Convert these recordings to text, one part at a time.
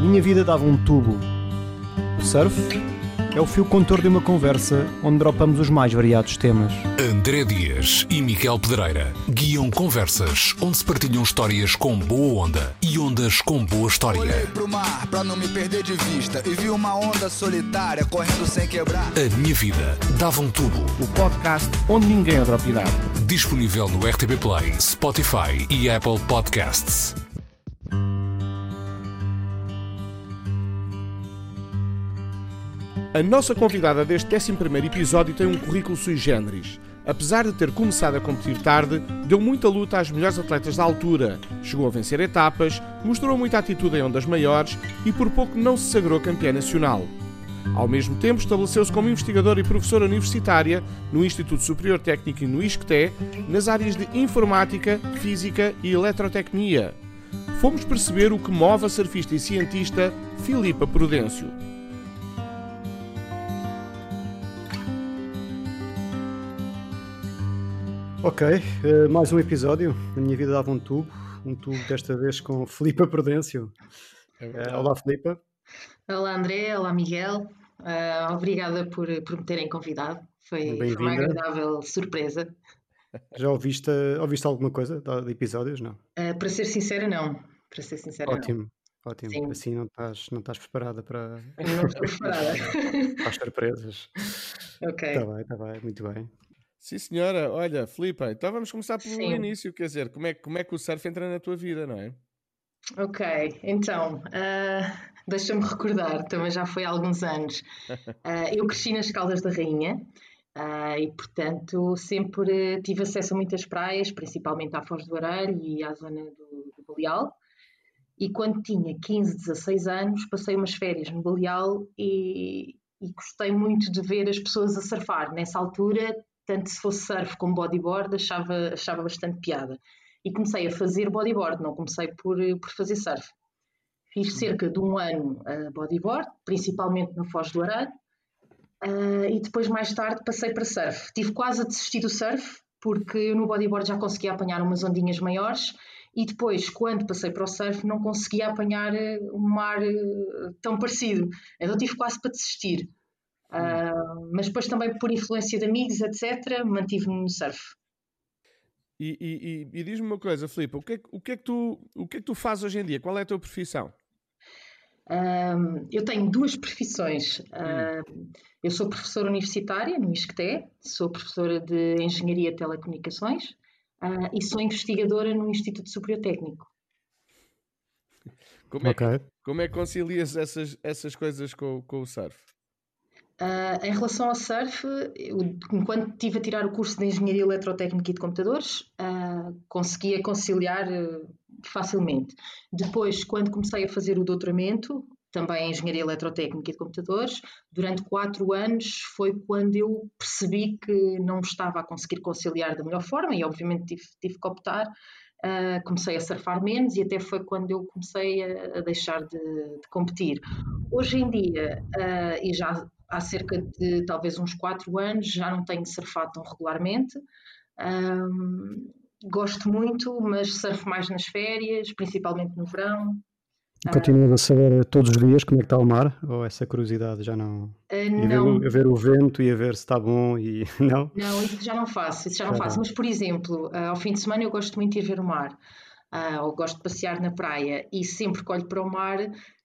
Minha vida dava um tubo. O surf é o fio contor de uma conversa onde dropamos os mais variados temas. André Dias e Miguel Pedreira guiam conversas onde se partilham histórias com boa onda e ondas com boa história. Olhei pro mar pra não me perder de vista e vi uma onda solitária correndo sem quebrar. A minha vida dava um tubo. O podcast onde ninguém é drop idade. Disponível no RTP Play, Spotify e Apple Podcasts. A nossa convidada deste 11 episódio tem um currículo sui generis. Apesar de ter começado a competir tarde, deu muita luta às melhores atletas da altura, chegou a vencer etapas, mostrou muita atitude em ondas maiores e por pouco não se sagrou campeã nacional. Ao mesmo tempo, estabeleceu-se como investigadora e professora universitária no Instituto Superior Técnico e no ISCTE, nas áreas de Informática, Física e Eletrotecnia. Fomos perceber o que move a surfista e cientista Filipa Prudêncio. Ok, uh, mais um episódio. A minha vida dava um tubo, um tubo desta vez com Filipa Prudêncio. Uh, olá, Filipa. Olá, André. Olá, Miguel. Uh, obrigada por, por me terem convidado. Foi, foi uma agradável surpresa. Já ouviste, ouviste alguma coisa de episódios? Não? para ser sincera, não. Para ser sincera, Ótimo. Não. Ótimo, Sim. assim não estás, não estás preparada para, não estou preparada. para as surpresas. Ok. Está bem, está bem, muito bem. Sim, senhora. Olha, Filipe, então vamos começar pelo Sim. início. Quer dizer, como é, como é que o surf entra na tua vida, não é? Ok, então, uh, deixa-me recordar, também já foi há alguns anos. Uh, eu cresci nas Caldas da Rainha uh, e, portanto, sempre tive acesso a muitas praias, principalmente à Foz do Arelho e à zona do, do Baleal. E quando tinha 15, 16 anos, passei umas férias no Baleal e, e gostei muito de ver as pessoas a surfar. Nessa altura tanto se fosse surf como bodyboard, achava, achava bastante piada. E comecei a fazer bodyboard, não comecei por, por fazer surf. Fiz cerca de um ano uh, bodyboard, principalmente na Foz do Aralho, uh, e depois, mais tarde, passei para surf. Tive quase a desistir do surf, porque eu no bodyboard já conseguia apanhar umas ondinhas maiores, e depois, quando passei para o surf, não conseguia apanhar uh, um mar tão parecido. Então tive quase para desistir. Uh, mas depois também por influência de amigos, etc., mantive-me no surf. E, e, e diz-me uma coisa, Filipe, o que, é, o, que é que tu, o que é que tu fazes hoje em dia? Qual é a tua profissão? Um, eu tenho duas profissões. Hum. eu sou professora universitária no ISCTE, sou professora de Engenharia de Telecomunicações uh, e sou investigadora no Instituto Superior Técnico. Como é, okay. como é que concilias essas, essas coisas com, com o surf? Uh, em relação ao surf, eu, enquanto estive a tirar o curso de Engenharia Eletrotécnica e de Computadores, uh, conseguia conciliar uh, facilmente. Depois, quando comecei a fazer o doutoramento, também em Engenharia Eletrotécnica e de Computadores, durante quatro anos foi quando eu percebi que não estava a conseguir conciliar da melhor forma e, obviamente, tive, tive que optar. Uh, comecei a surfar menos e até foi quando eu comecei a, a deixar de, de, competir. Hoje em dia, uh, e já há cerca de talvez uns quatro anos, já não tenho surfado tão regularmente. Um, gosto muito, mas surfo mais nas férias, principalmente no verão. Continuas a saber todos os dias como é que está o mar? Ou essa curiosidade já não? Uh, não. A ver, a ver, o vento e a ver se está bom e não? Não, isso já não faço, isso já não faço. Mas, por exemplo, uh, ao fim de semana eu gosto muito de ir ver o mar. Uh, ou gosto de passear na praia e sempre que olho para o mar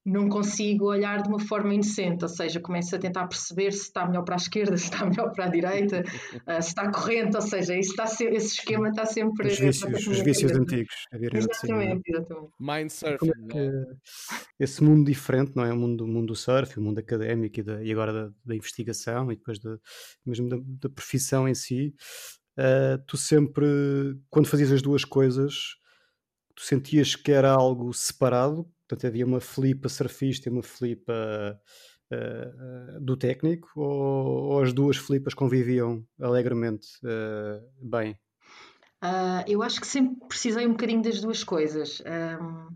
não consigo olhar de uma forma inocente, ou seja, começo a tentar perceber se está melhor para a esquerda, se está melhor para a direita, uh, se está corrente, ou seja, isso está esse esquema está sempre. Os vícios, os vícios antigos. Exatamente, exatamente. Mindsurfing. É esse mundo diferente, não é? O mundo, o mundo do surf, o mundo académico e, da, e agora da, da, investigação e depois da, mesmo da, da profissão em si. Uh, tu sempre, quando fazias as duas coisas, tu sentias que era algo separado Portanto, havia uma flipa surfista e uma flipa uh, do técnico, ou, ou, as duas flipas conviviam alegremente uh, bem? Ah, eu acho que sempre precisei um bocadinho das duas coisas. Um,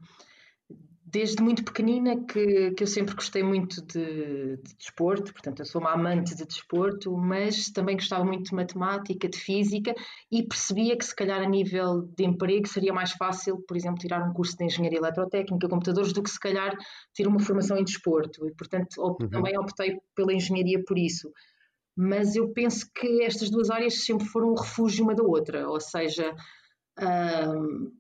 desde muito pequenina que, que eu sempre gostei muito de, de, desporto, portanto, eu sou uma amante de desporto, mas também gostava muito de matemática, de física e percebia que, se calhar, a nível de emprego seria mais fácil, por exemplo, tirar um curso de engenharia eletrotécnica, computadores, do que, se calhar, ter uma formação em desporto. E, portanto, op uhum. também optei pela engenharia por isso. Mas eu penso que estas duas áreas sempre foram um refúgio uma da outra, ou seja. Um,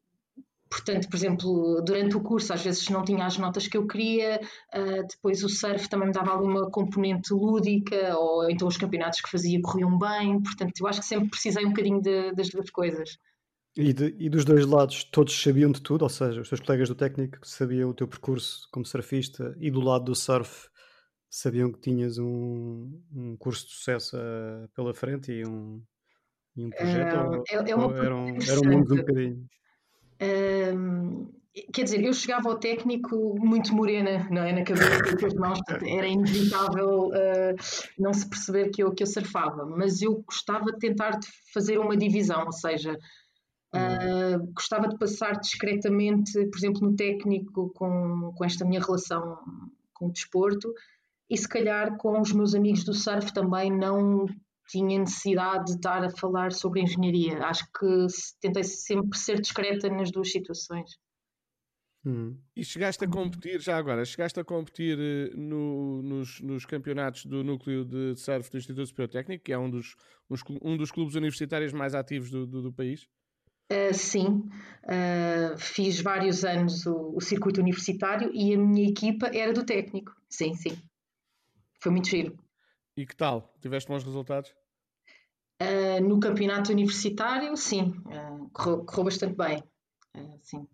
Portanto, por exemplo, durante o curso às vezes não tinha as notas que eu queria, uh, depois o surf também me dava alguma componente lúdica, ou então os campeonatos que fazia corriam bem, portanto eu acho que sempre precisei um bocadinho de, das duas coisas. E, de, e, dos dois lados todos sabiam de tudo, ou seja, os teus colegas do técnico sabiam o teu percurso como surfista e do lado do surf sabiam que tinhas um, um curso de sucesso uh, pela frente e um, e um projeto? Uh, ou, é, é uma ou eram, eram mundos um bocadinho? Quer dizer, eu chegava ao técnico muito morena, não é? Na cabeça com as mãos, era inevitável uh, não se perceber que eu, que eu surfava, mas eu gostava de tentar fazer uma divisão, ou seja, uh, gostava de passar discretamente, por exemplo, no técnico com, com esta minha relação com o desporto e se calhar com os meus amigos do surf também não tinha necessidade de estar a falar sobre engenharia. Acho que tentei sempre ser discreta nas duas situações. Hum. E chegaste a competir, já agora, chegaste a competir eh, no, nos, nos, campeonatos do núcleo de surf do Instituto Superior Técnico, que é um dos, um dos clubes universitários mais ativos do, do, do país? Uh, sim, uh, fiz vários anos o, o, circuito universitário e a minha equipa era do técnico. Sim, sim. Foi muito giro. E que tal? Tiveste bons resultados? Uh, no campeonato universitário, sim, uh, correu, correu, bastante bem. Uh, sim.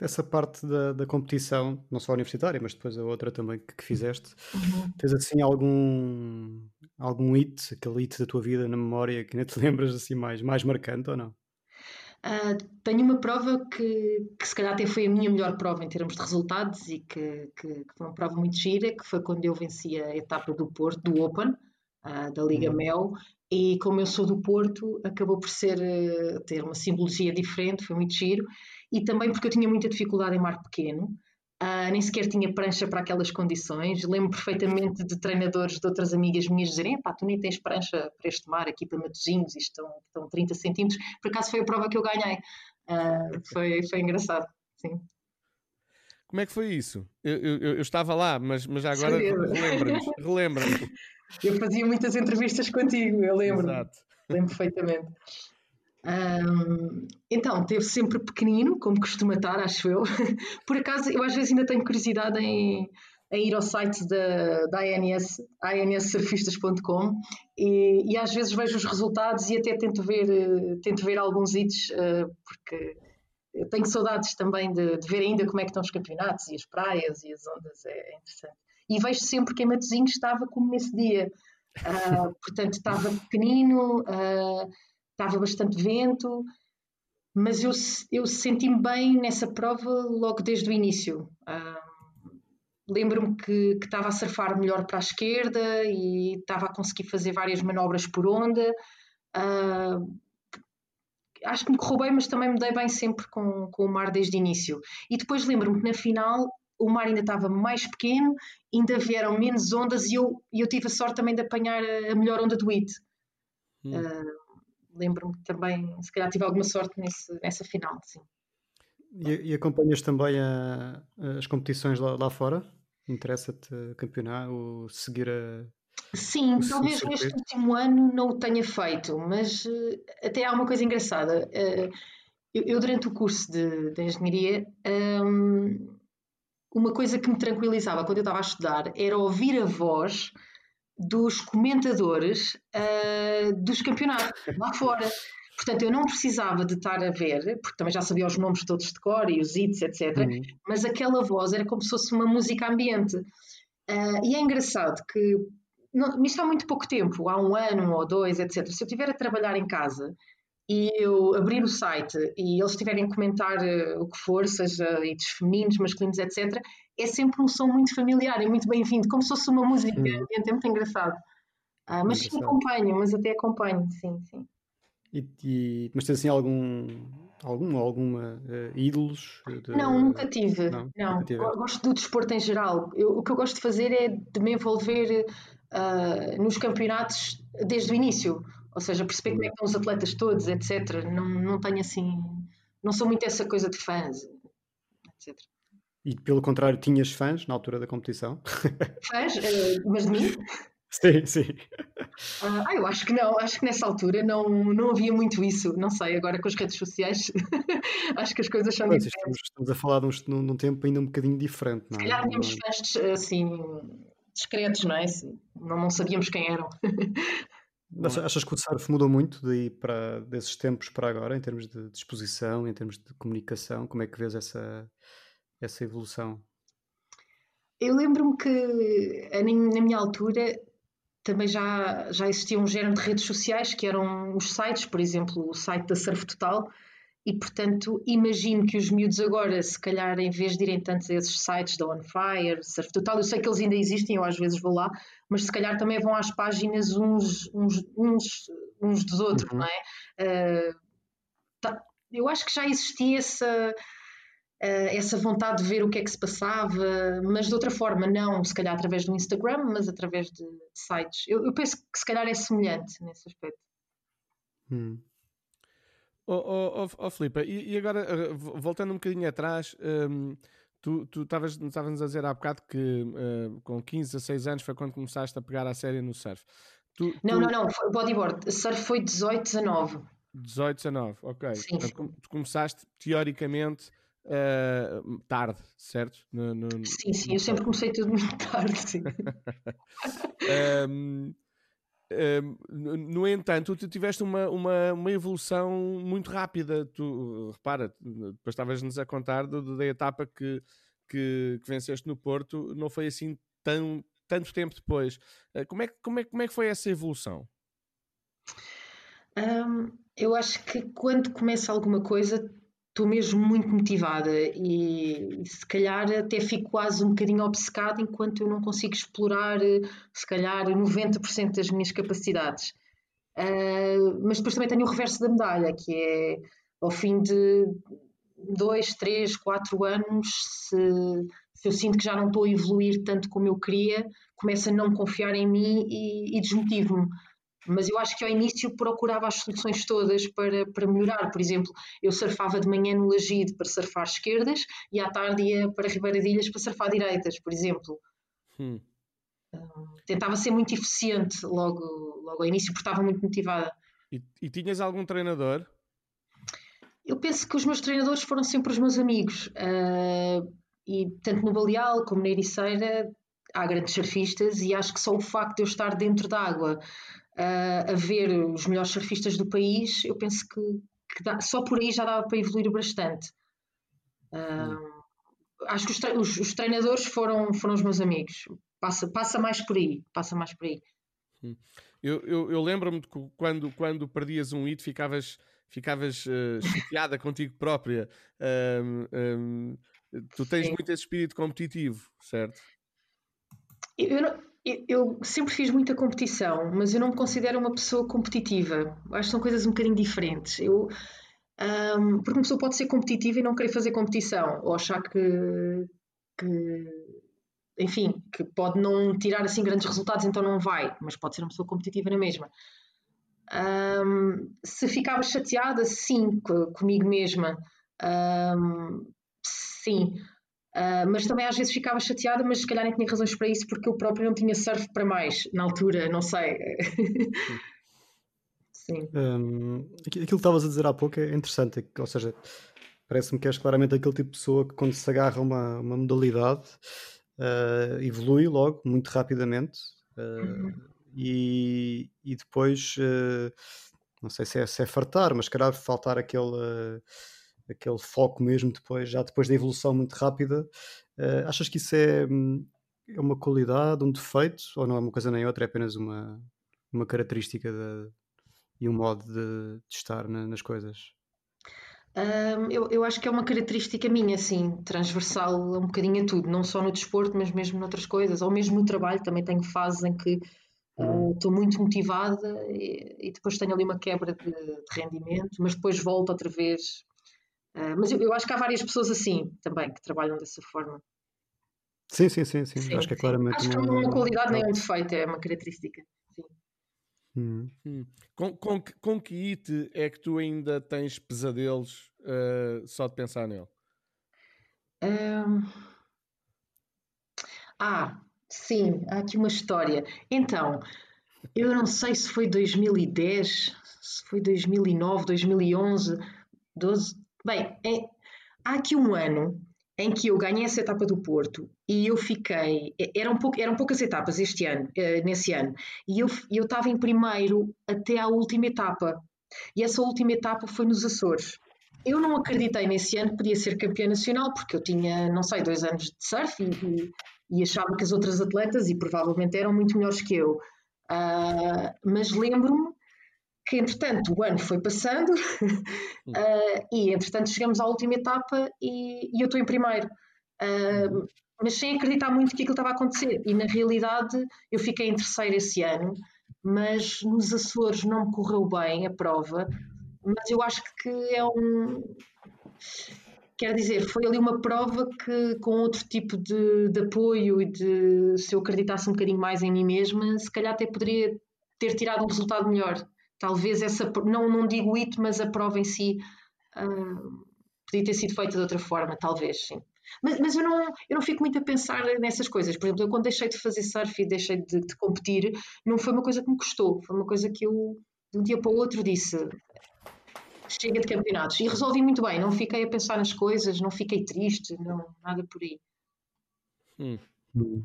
Essa parte da, da, competição, não só universitária, mas depois a outra também que, que fizeste, uhum. tens assim algum algum hit, aquele hit da tua vida na memória que nem te lembras assim mais, mais marcante ou não? Tenho uma prova que, que se calhar até foi a minha melhor prova em termos de resultados e que, que, que foi uma prova muito gira, que foi quando eu venci a etapa do Porto, do Open, da Liga uhum. Mel, e como eu sou do Porto, acabou por ser, uh, ter uma simbologia diferente, foi muito giro, e também porque eu tinha muita dificuldade em mar pequeno, Uh, nem sequer tinha prancha para aquelas condições. Lembro perfeitamente de treinadores de outras amigas minhas dizerem: pá, tu nem tens prancha para este mar aqui para Matosinhos, isto estão, estão 30 centímetros. Por acaso foi a prova que eu ganhei. Uh, foi, foi engraçado, sim. Como é que foi isso? Eu, eu, eu estava lá, mas, mas agora relembra-nos. Relembra eu fazia muitas entrevistas contigo, eu lembro. Exato. Lembro perfeitamente. Um, então, teve sempre pequenino, como costuma estar, acho eu. Por acaso, eu às vezes ainda tenho curiosidade em, em ir ao site da, da ANS, anssurfistas.com, e, e, às vezes vejo os resultados e até tento ver, tento ver alguns hits, uh, porque tenho saudades também de, de, ver ainda como é que estão os campeonatos e as praias e as ondas, é interessante. E vejo sempre que em Matosinhos estava como nesse dia. Uh, portanto, estava pequenino, uh, estava bastante vento, mas eu, eu senti-me bem nessa prova logo desde o início. Uh, Lembro-me que, estava a surfar melhor para a esquerda e estava a conseguir fazer várias manobras por onda. Acho que me correu bem, mas também me dei bem sempre com, com o mar desde o início. E depois lembro-me que na final o mar ainda estava mais pequeno, ainda vieram menos ondas e eu, eu tive a sorte também de apanhar a melhor onda do IT. Hum. Uh, lembro-me também, se calhar tive alguma sorte nesse, nessa final, sim. E, e acompanhas também a, as competições lá, lá fora? Interessa-te campeonar ou seguir a. Sim, o, talvez neste último ano não o tenha feito, mas uh, até há uma coisa engraçada. Uh, eu, eu, durante o curso de, de engenharia, um, uma coisa que me tranquilizava quando eu estava a estudar era ouvir a voz dos comentadores uh, dos campeonatos lá fora. Portanto, eu não precisava de estar a ver, porque também já sabia os nomes todos de cor e os hits, etc. Uhum. Mas aquela voz era como se fosse uma música ambiente. Uh, e é engraçado que não, está há muito pouco tempo, há um ano ou dois, etc. Se eu estiver a trabalhar em casa e eu abrir o site e eles estiverem a comentar uh, o que for, seja hits femininos, masculinos, etc., é sempre um som muito familiar e muito bem-vindo, como se fosse uma música. Hum. É muito engraçado. Uh, mas sim, acompanho, mas até acompanho, sim, sim. E, e, mas tens assim algum, algum alguma uh, ídolos? De... Não, nunca tive. Não, não. Nunca tive. gosto do desporto em geral. Eu, o que eu gosto de fazer é de me envolver uh, nos campeonatos desde o início. Ou seja, perceber como é que estão os atletas todos, etc. Não, não tenho assim. Não sou muito essa coisa de fãs, etc. E pelo contrário, tinhas fãs na altura da competição? Fãs? Uh, mas de mim? Sim, sim. Ah, eu acho que não, acho que nessa altura não, não havia muito isso. Não sei, agora com as redes sociais acho que as coisas são diferentes. Estamos, a falar de um, num tempo ainda um bocadinho diferente, não é? Se calhar tínhamos é? fãs assim discretos, não é? Não, não sabíamos quem eram. Achas que o surf mudou muito daí para, desses tempos para agora, em termos de disposição, em termos de comunicação? Como é que vês essa, essa evolução? Eu lembro-me que na minha altura também já, já existia um género de redes sociais que eram os sites, por exemplo, o site da Surf Total, e portanto imagino que os miúdos agora, se calhar, em vez de irem tanto a esses sites da On Fire, Surf Total, eu sei que eles ainda existem, eu às vezes vou lá, mas se calhar também vão às páginas uns, uns, uns, uns dos outros, uhum. não é? Uh, tá, eu acho que já existia essa uh, essa vontade de ver o que é que se passava, mas de outra forma, não se calhar através do Instagram, mas através de, de sites. Eu, eu, penso que se calhar é semelhante nesse aspecto. Hum. Oh, oh, oh, oh Filipe, e, e, agora eh, voltando um bocadinho atrás, um, tu estavas-nos a dizer há bocado que uh, com 15 a 6 anos foi quando começaste a pegar a série no surf. Tu, não, tu... não, não, foi bodyboard. Surf foi 18, 19. 18, 19, ok. Sim, Portanto, sim. tu começaste teoricamente uh, tarde, certo? No, no, sim, sim, no... eu sempre comecei tudo muito tarde, sim. um, um, no entanto, tu tiveste uma, uma, uma evolução muito rápida. Tu, repara, depois estavas-nos a contar do, da etapa que, que, que, venceste no Porto, não foi assim tão, tanto tempo depois. Uh, como, é, como, é, como é que foi essa evolução? Um, eu acho que quando começa alguma coisa, estou mesmo muito motivada e, se calhar até fico quase um bocadinho obcecada enquanto eu não consigo explorar se calhar 90% das minhas capacidades. Uh, mas depois também tenho o reverso da medalha, que é ao fim de dois, três, quatro anos, se, se eu sinto que já não estou a evoluir tanto como eu queria, começo a não confiar em mim e, e desmotivo-me mas eu acho que ao início procurava as soluções todas para, para melhorar. Por exemplo, eu surfava de manhã no Lagide para surfar esquerdas e à tarde ia para Ribeiradilhas para surfar direitas, por exemplo. Hum. tentava ser muito eficiente logo, logo ao início, porque estava muito motivada. E, e tinhas algum treinador? Eu penso que os meus treinadores foram sempre os meus amigos. Uh, e tanto no Baleal como na Ericeira há grandes surfistas e acho que só o facto de eu estar dentro da água uh, a ver os melhores surfistas do país, eu penso que, que dá, só por aí já dava para evoluir bastante. Uh, acho que os, os, os, treinadores foram, foram os meus amigos. Passa, passa mais por aí, passa mais por aí. Eu, eu, eu lembro-me de que quando, quando perdias um hit ficavas, ficavas uh, chateada contigo própria. Um, um, tu tens Sim. muito esse espírito competitivo, certo? Eu, não, eu sempre fiz muita competição, mas eu não me considero uma pessoa competitiva. Acho que são coisas um bocadinho diferentes. Eu, um, porque uma pessoa pode ser competitiva e não querer fazer competição, ou achar que, que, enfim, que pode não tirar assim grandes resultados, então não vai, mas pode ser uma pessoa competitiva na mesma. Um, se ficava chateada, sim, comigo mesma, um, sim. Uh, mas também às vezes ficava chateada, mas se calhar nem tinha razões para isso porque eu próprio não tinha surf para mais na altura, não sei. Sim. Um, aquilo que estavas a dizer há pouco é interessante, ou seja, parece-me que és claramente aquele tipo de pessoa que quando se agarra uma, uma modalidade uh, evolui logo, muito rapidamente, uh, uhum. e, e depois não sei se é, se é fartar, mas calhar faltar aquele aquele foco mesmo depois, já depois da evolução muito rápida. Uh, achas que isso é, hum, é uma qualidade, um defeito, ou não é uma coisa nem outra, é apenas uma, uma característica de, e um modo de, de estar na, nas coisas? Um, eu, eu acho que é uma característica minha, assim, transversal um bocadinho a tudo, não só no desporto, mas mesmo noutras coisas, ou mesmo no trabalho, também tenho fases em que Uh, estou muito motivada e, e, depois tenho ali uma quebra de, de rendimento, mas depois volto outra vez. Uh, mas eu, eu, acho que há várias pessoas assim também que trabalham dessa forma. Sim, sim, sim, sim. sim acho que é claramente. Acho que não é uma qualidade nem é um defeito, é uma característica. Sim. Hum. Hum. Com, com, com que it é que tu ainda tens pesadelos uh, só de pensar nele? Um... Ah, sim, há aqui uma história. Então, eu não sei se foi 2010, se foi 2009, 2011, 12. Bem, é... há aqui um ano em que eu ganhei essa etapa do Porto e eu fiquei. Eram, pouco, eram poucas etapas este ano, eh, nesse ano, e eu estava em primeiro até à última etapa. E essa última etapa foi nos Açores. Eu não acreditei nesse ano que podia ser campeã nacional, porque eu tinha, não sei, dois anos de surf e, e, e achava que as outras atletas, e provavelmente eram muito melhores que eu. Uh, mas lembro-me que entretanto o ano foi passando uh, e entretanto chegamos à última etapa e, e eu estou em primeiro. Uh, mas sem acreditar muito que aquilo estava a acontecer. E na realidade eu fiquei em terceiro esse ano, mas nos Açores não me correu bem a prova. Mas eu acho que é um. Quer dizer, foi ali uma prova que, com outro tipo de, de apoio e de. Se eu acreditasse um bocadinho mais em mim mesma, se calhar até poderia ter tirado um resultado melhor. Talvez essa, não, não digo it, mas a prova em si uh, podia ter sido feita de outra forma, talvez, sim. Mas, mas, eu, não, eu não fico muito a pensar nessas coisas. Por exemplo, eu quando deixei de fazer surf e deixei de, de competir, não foi uma coisa que me custou, foi uma coisa que eu, de um dia para o outro, disse: chega de campeonatos. E resolvi muito bem, não fiquei a pensar nas coisas, não fiquei triste, não, nada por aí. Hum.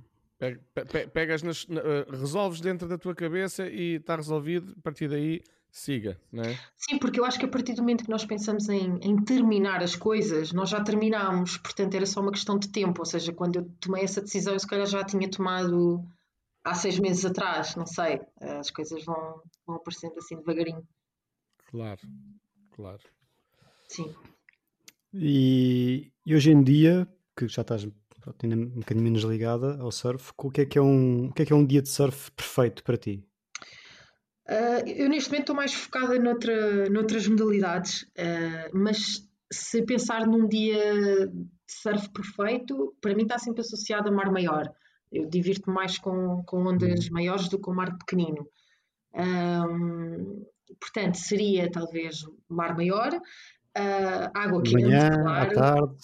Pegas nas, eh, resolves dentro da tua cabeça e está resolvido, a partir daí siga, não é? Sim, porque eu acho que a partir do momento que nós pensamos em, em terminar as coisas, nós já terminámos, portanto era só uma questão de tempo, ou seja, quando eu tomei essa decisão, eu se calhar já tinha tomado há seis meses atrás, não sei, as coisas vão, vão aparecendo assim devagarinho. Claro, claro. Sim. E, e hoje em dia, que já estás ainda um bocadinho menos ligada ao surf, o que é que é um, o que é que é um dia de surf perfeito para ti? Uh, eu neste momento estou mais focada noutra, noutras modalidades, uh, mas se pensar num dia de surf perfeito, para mim está sempre associado a mar maior. Eu divirto mais com, com ondas uhum. maiores do que o mar pequenino. Um, portanto, seria talvez mar maior, uh, água quente, Manhã, claro. à tarde.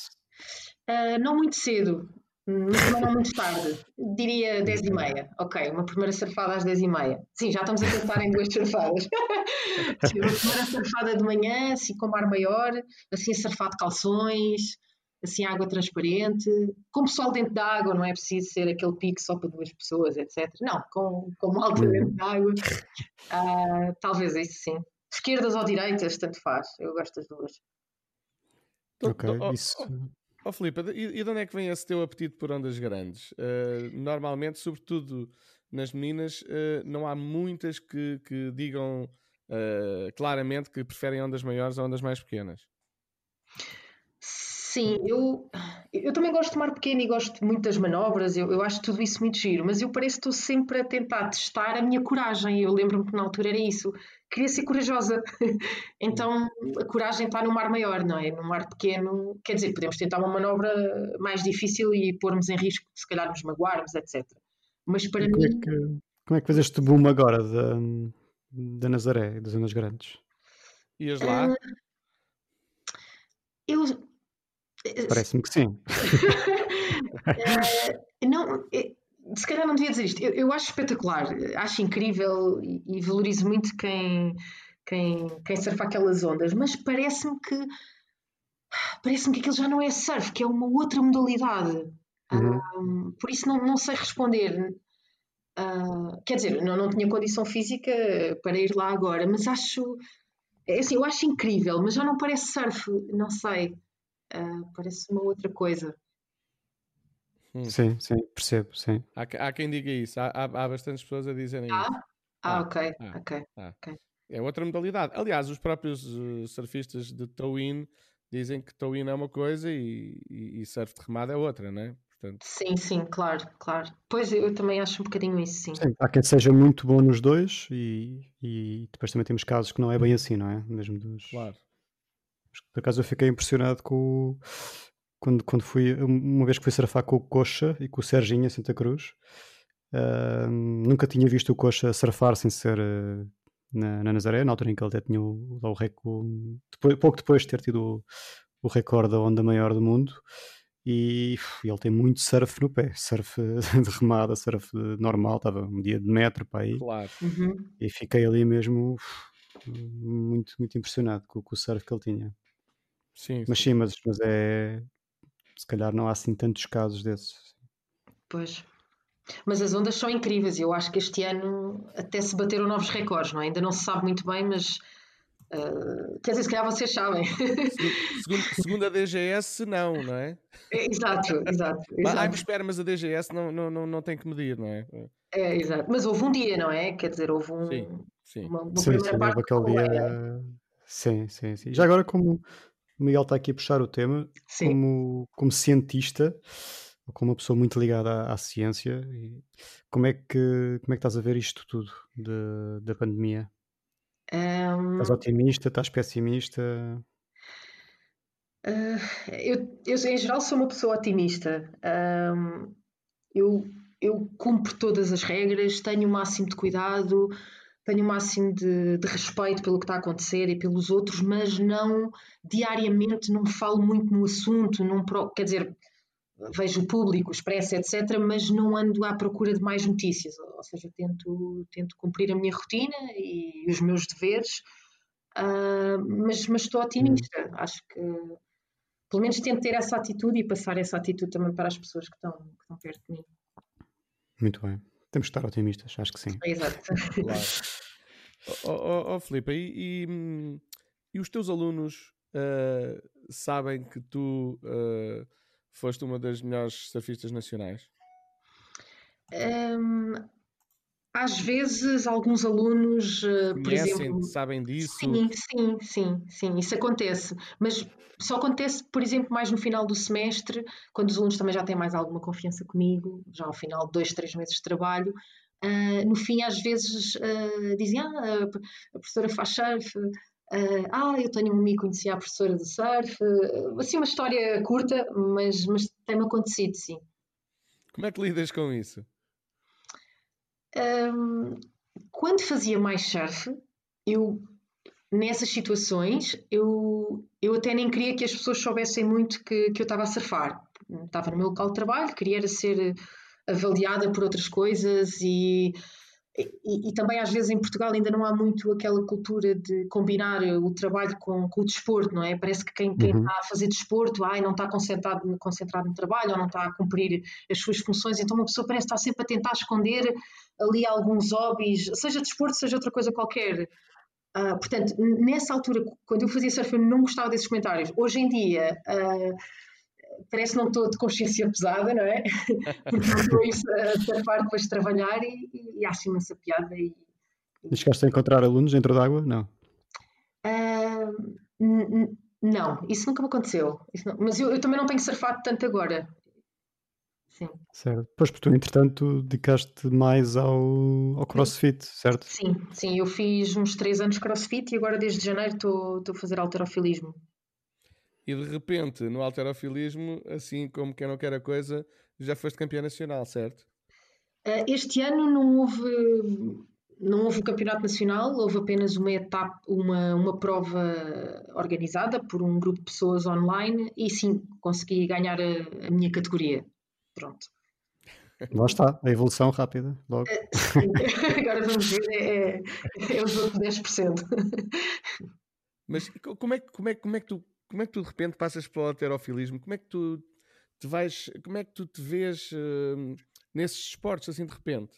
Uh, não muito cedo, mas não muito tarde. Diria 10 e meia. Ok, uma primeira surfada às 10 e meia. Sim, já estamos a pensar em duas surfadas. Sim, uma primeira surfada de manhã, assim com mar maior, assim a surfar de calções, assim água transparente, com pessoal dentro da água, não é preciso ser aquele pico só para duas pessoas, etc. Não, com, com malta dentro da água. Uh, talvez isso sim. Esquerdas ou direitas, tanto faz. Eu gosto das duas. Ok, isso. Oh, Filipe, e, e de onde é que vem esse teu apetite por ondas grandes? Uh, normalmente, sobretudo nas meninas, uh, não há muitas que, que digam uh, claramente que preferem ondas maiores a ondas mais pequenas. Sim, eu, eu também gosto de mar pequeno e gosto muito das manobras, eu, eu acho tudo isso muito giro, mas eu parece que estou sempre a tentar testar a minha coragem. Eu lembro-me que na altura era isso, queria ser corajosa. então a coragem está no mar maior, não é? No mar pequeno, quer dizer, podemos tentar uma manobra mais difícil e pormos em risco, se calhar nos magoarmos, etc. Mas para como mim. É que, como é que fez este boom agora da, da Nazaré, das Zonas Grandes? Ias lá? Uh, eu Parece-me que sim. uh, não, eh, se calhar não devia dizer isto. Eu, eu acho espetacular, acho incrível e, e, valorizo muito quem, quem, quem surfa aquelas ondas, mas parece-me que parece-me que aquilo já não é surf, que é uma outra modalidade. Uhum. Um, por isso não, não sei responder. Uh, quer dizer, não, não tinha condição física para ir lá agora, mas acho é assim, eu acho incrível, mas já não parece surf, não sei uh, parece uma outra coisa. Hum. Sim, sim, percebo, sim. Há, há quem diga isso, há, há, há bastantes pessoas a dizerem ah? isso. Ah, ah ok, ah, ok. Ah. okay. É outra modalidade. Aliás, os próprios uh, surfistas de tow-in dizem que tow-in é uma coisa e, e, e, surf de remada é outra, não é? Portanto... Sim, sim, claro, claro. Pois eu também acho um bocadinho isso, sim. sim há quem seja muito bom nos dois e, e depois também temos casos que não é bem assim, não é? Mesmo dos. Claro. Por acaso eu fiquei impressionado com quando, quando fui, uma vez que fui surfar com o Coxa e com o Serginho em Santa Cruz, uh, nunca tinha visto o Coxa surfar sem ser uh, na, na, Nazaré, na altura em que ele até tinha o, o, o depois, pouco depois de ter tido o, o recorde da onda maior do mundo e ele tem muito surf no pé, surf de remada, surf normal, estava um dia de metro para aí. Claro. Uhum. E fiquei ali mesmo muito, muito impressionado com, com, o surf que ele tinha. Sim, mas sim, mas, mas é. Se calhar não há assim tantos casos desses. Pois. Mas as ondas são incríveis e eu acho que este ano até se bateram novos recordes, não é? Ainda não se sabe muito bem, mas Uh, quer dizer, se calhar vocês sabem. Segundo, segundo, a DGS, não, não é? é exato, exato. exato. Ai, mas espera, mas a DGS não, não, não, não tem que medir, não é? É, exato. Mas houve um dia, não é? Quer dizer, houve um. Sim, sim. Uma, uma sim, sim, parte. aquele dia. Sim, sim, sim. Já agora, como o Miguel está aqui a puxar o tema, como, como cientista, como uma pessoa muito ligada à, à ciência, como é, que, como é que estás a ver isto tudo de, da pandemia? Um, estás otimista? Estás pessimista? Uh, eu, eu, em geral, sou uma pessoa otimista. Um, eu, eu cumpro todas as regras, tenho o máximo de cuidado, tenho o máximo de, de, respeito pelo que está a acontecer e pelos outros, mas não diariamente não falo muito no assunto, não, quer dizer, vejo o público, expresso, etc., mas não ando à procura de mais notícias, ou seja, tento, tento cumprir a minha rotina e os meus deveres, uh, mas, mas estou otimista, hum. acho que pelo menos tento ter essa atitude e passar essa atitude também para as pessoas que estão, que estão perto de mim. Muito bem. Temos que estar otimistas, acho que sim. exato. Claro. Oh, oh, oh, Filipe, e, e, e, os teus alunos uh, sabem que tu uh, foste uma das melhores surfistas nacionais? Um, às vezes, alguns alunos, uh, por exemplo. sabem disso? Sim, sim, sim, sim, isso acontece. Mas só acontece, por exemplo, mais no final do semestre, quando os alunos também já têm mais alguma confiança comigo, já ao final de dois, três meses de trabalho. Uh, no fim, às vezes, uh, dizem: Ah, a professora faz surf, Uh, ah, eu tenho um amigo que conhecia a professora de surf. Assim, uma história curta, mas, mas tem-me acontecido, sim. Como é que lidas com isso? Um, quando fazia mais surf, eu nessas situações eu, eu até nem queria que as pessoas soubessem muito que, que eu estava a surfar. Estava no meu local de trabalho, queria ser avaliada por outras coisas e e, e, também às vezes em Portugal ainda não há muito aquela cultura de combinar o trabalho com, com o desporto, não é? Parece que quem, quem uhum. está a fazer desporto ai, não está concentrado, concentrado no trabalho ou não está a cumprir as suas funções, então uma pessoa parece estar sempre a tentar esconder ali alguns hobbies, seja desporto, seja outra coisa qualquer. Uh, portanto, nessa altura, quando eu fazia surf, eu não gostava desses comentários. Hoje em dia, uh, parece que não estou de consciência pesada, não é? Porque não estou a surfar depois de trabalhar e, e acho imensa piada. E, e chegaste a encontrar alunos dentro d'água? Não. Uh, não, isso nunca me aconteceu. Mas eu, eu, também não tenho surfado tanto agora. Sim. Certo. Pois, porque tu, entretanto, dedicaste mais ao, ao crossfit, certo? Sim, sim. Eu fiz uns 3 anos crossfit e agora, desde janeiro, estou a fazer alterofilismo e de repente no alterofilismo, assim como quem não quer a coisa, já foste campeã nacional, certo? Eh, este ano não houve não houve o campeonato nacional, houve apenas uma etapa, uma, uma prova organizada por um grupo de pessoas online e sim, consegui ganhar a, a minha categoria. Pronto. Lá está, a evolução rápida, logo. Eh, sim, agora vamos ver, é, é, é os outros 10%. Mas como é, como, é, como é que tu como é que tu de repente passas para o heterofilismo? Como é que tu te vais, como é que tu te vês uh, nesses esportes assim de repente?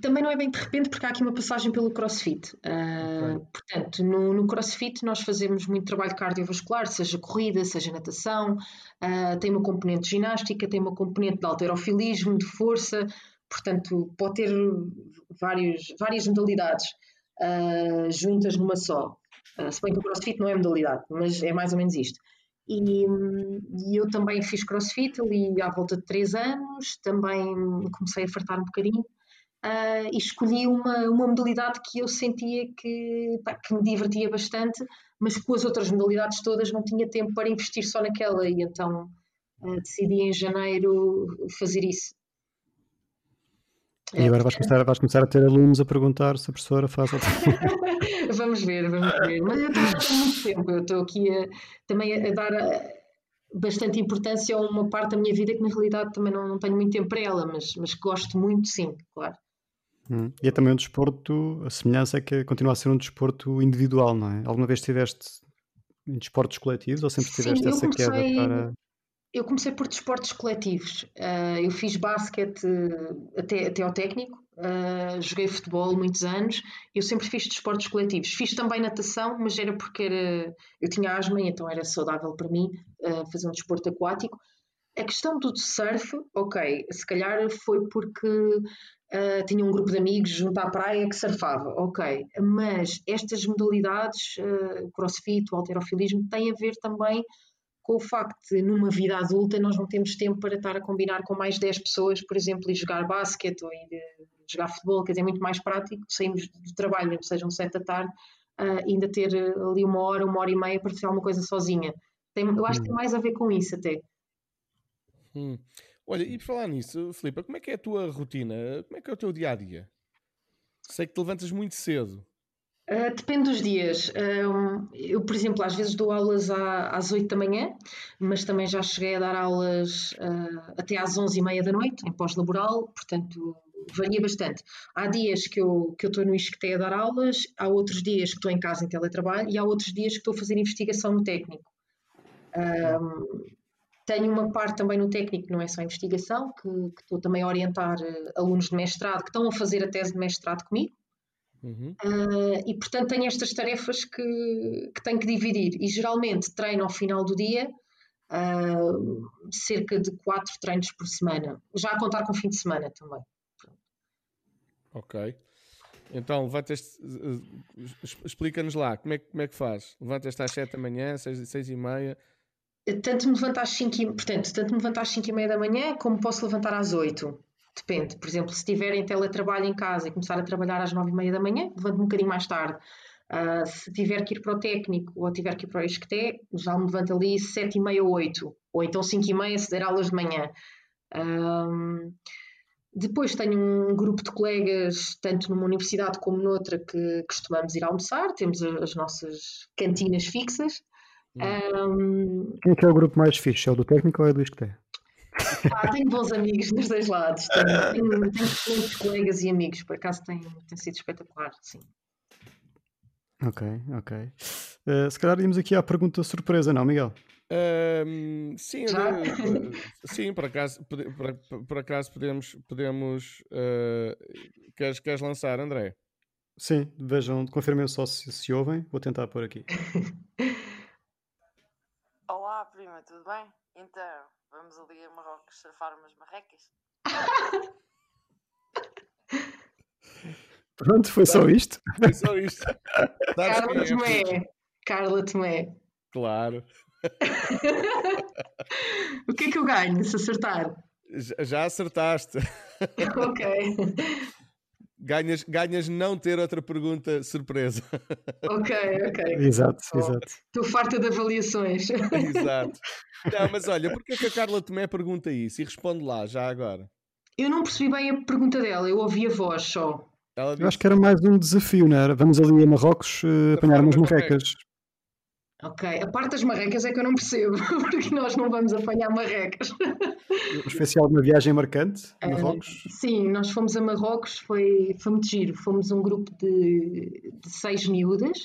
Também não é bem de repente, porque há aqui uma passagem pelo crossfit. Uh, okay. Portanto, no, no, crossfit nós fazemos muito trabalho cardiovascular, seja corrida, seja natação, uh, tem uma componente de ginástica, tem uma componente de alterofilismo, de força, portanto, pode ter vários, várias modalidades uh, juntas numa só. Uh, se bem que o crossfit não é modalidade, mas é mais ou menos isto. E, e, eu também fiz crossfit ali à volta de três anos, também comecei a fartar um bocadinho uh, e escolhi uma, uma modalidade que eu sentia que, pá, que me divertia bastante, mas com as outras modalidades todas não tinha tempo para investir só naquela e então uh, decidi em janeiro fazer isso. E agora vais começar, vais começar a ter alunos a perguntar se a professora faz Vamos ver, vamos ver. Mas eu estou muito tempo, eu estou aqui a, também a dar bastante importância a uma parte da minha vida que na realidade também não, não tenho muito tempo para ela, mas, mas gosto muito, sim, claro. Hum. E é também um desporto, a semelhança é que continua a ser um desporto individual, não é? Alguma vez estiveste em desportos coletivos ou sempre tiveste sim, essa comecei... queda para eu comecei por desportos coletivos. Uh, eu fiz basquete até, até ao técnico, uh, joguei futebol muitos anos. Eu sempre fiz desportos coletivos. Fiz também natação, mas era porque era, eu tinha asma então era saudável para mim uh, fazer um desporto aquático. A questão do surf, ok, se calhar foi porque uh, tinha um grupo de amigos junto à praia que surfava, ok, mas estas modalidades, uh, crossfit, o alterofilismo, têm a ver também com o facto de numa vida adulta nós não temos tempo para estar a combinar com mais 10 pessoas, por exemplo, e jogar basquete ou ir uh, jogar futebol, quer dizer, é muito mais prático, saímos do trabalho, mesmo sejam 7 da tarde, uh, ainda ter uh, ali uma hora, uma hora e meia para fazer alguma coisa sozinha. Tem, eu acho que tem hum. mais a ver com isso até. Hum. Olha, e por falar nisso, Filipe, como é que é a tua rotina? Como é que é o teu dia-a-dia? Sei que te levantas muito cedo. Uh, depende dos dias. Uh, eu, por exemplo, às vezes dou aulas à, às 8 da manhã, mas também já cheguei a dar aulas uh, até às 11 e meia da noite, em pós-laboral, portanto varia bastante. Há dias que eu, que estou no ISCTE a dar aulas, há outros dias que estou em casa em teletrabalho e há outros dias que estou a fazer investigação no técnico. tenho uma parte também no técnico, não é só investigação, que, que estou também a orientar alunos de mestrado que estão a fazer a tese de mestrado comigo Uhum. Uh, e portanto tenho estas tarefas que, que tenho que dividir e geralmente treino ao final do dia uh, cerca de quatro treinos por semana, já a contar com o fim de semana também. Ok. Então, levantas explica-nos lá, como é, como é que faz? Levantas-te às 7 da manhã, 6, 6 e meia? Tanto me levanto às 5 e, portanto, tanto me levanto às 5 e meia da manhã, como posso levantar às 8. Depende. Por exemplo, se estiver em teletrabalho em casa e começar a trabalhar às nove e meia da manhã, levanto um bocadinho mais tarde. Uh, se tiver que ir para o técnico ou tiver que ir para o ISCTE, já me levanto ali sete e meia, oito. Ou então cinco e meia se der aulas de manhã. Um, depois tenho um grupo de colegas, tanto numa universidade como noutra, que costumamos ir almoçar. Temos as nossas cantinas fixas. Um, Quem é que é o grupo mais fixe? É o do técnico ou é do ISCTE? Ah, tenho bons amigos nos dois lados. Tenho, tenho, tenho muitos colegas e amigos. Por acaso tem, tem sido espetacular, sim. Ok, ok. Uh, se calhar íamos aqui à pergunta surpresa, não, Miguel? Uh, sim, uh, sim, por acaso, por, por, por acaso podemos. podemos uh, queres, queres lançar, André? Sim, vejam, confirmem só se, se ouvem. Vou tentar pôr aqui. Olá, prima, tudo bem? Então, Vamos ali a Marrocos surfar umas marrecas. Pronto, foi só isto. Foi só isto. Carla é Tomé. Carla Tomé. Claro. o que é que eu ganho se acertar? Já, já acertaste. ok. Ganhas, ganhas não ter outra pergunta surpresa. Ok, ok. Exato, oh, exato. Estou farta de avaliações. Exato. Não, mas olha, porque é que a Carla Tomé pergunta isso? E responde lá, já agora. Eu não percebi bem a pergunta dela, eu ouvi a voz só. Disse... Eu acho que era mais um desafio, não era? Vamos ali a Marrocos uh, apanhar umas marrecas. Ok, a parte das marrecas é que eu não percebo, porque nós não vamos apanhar marrecas. Especial de uma viagem marcante a Marrocos? Uh, sim, nós fomos a Marrocos, foi, foi muito giro. Fomos um grupo de, de seis miúdas,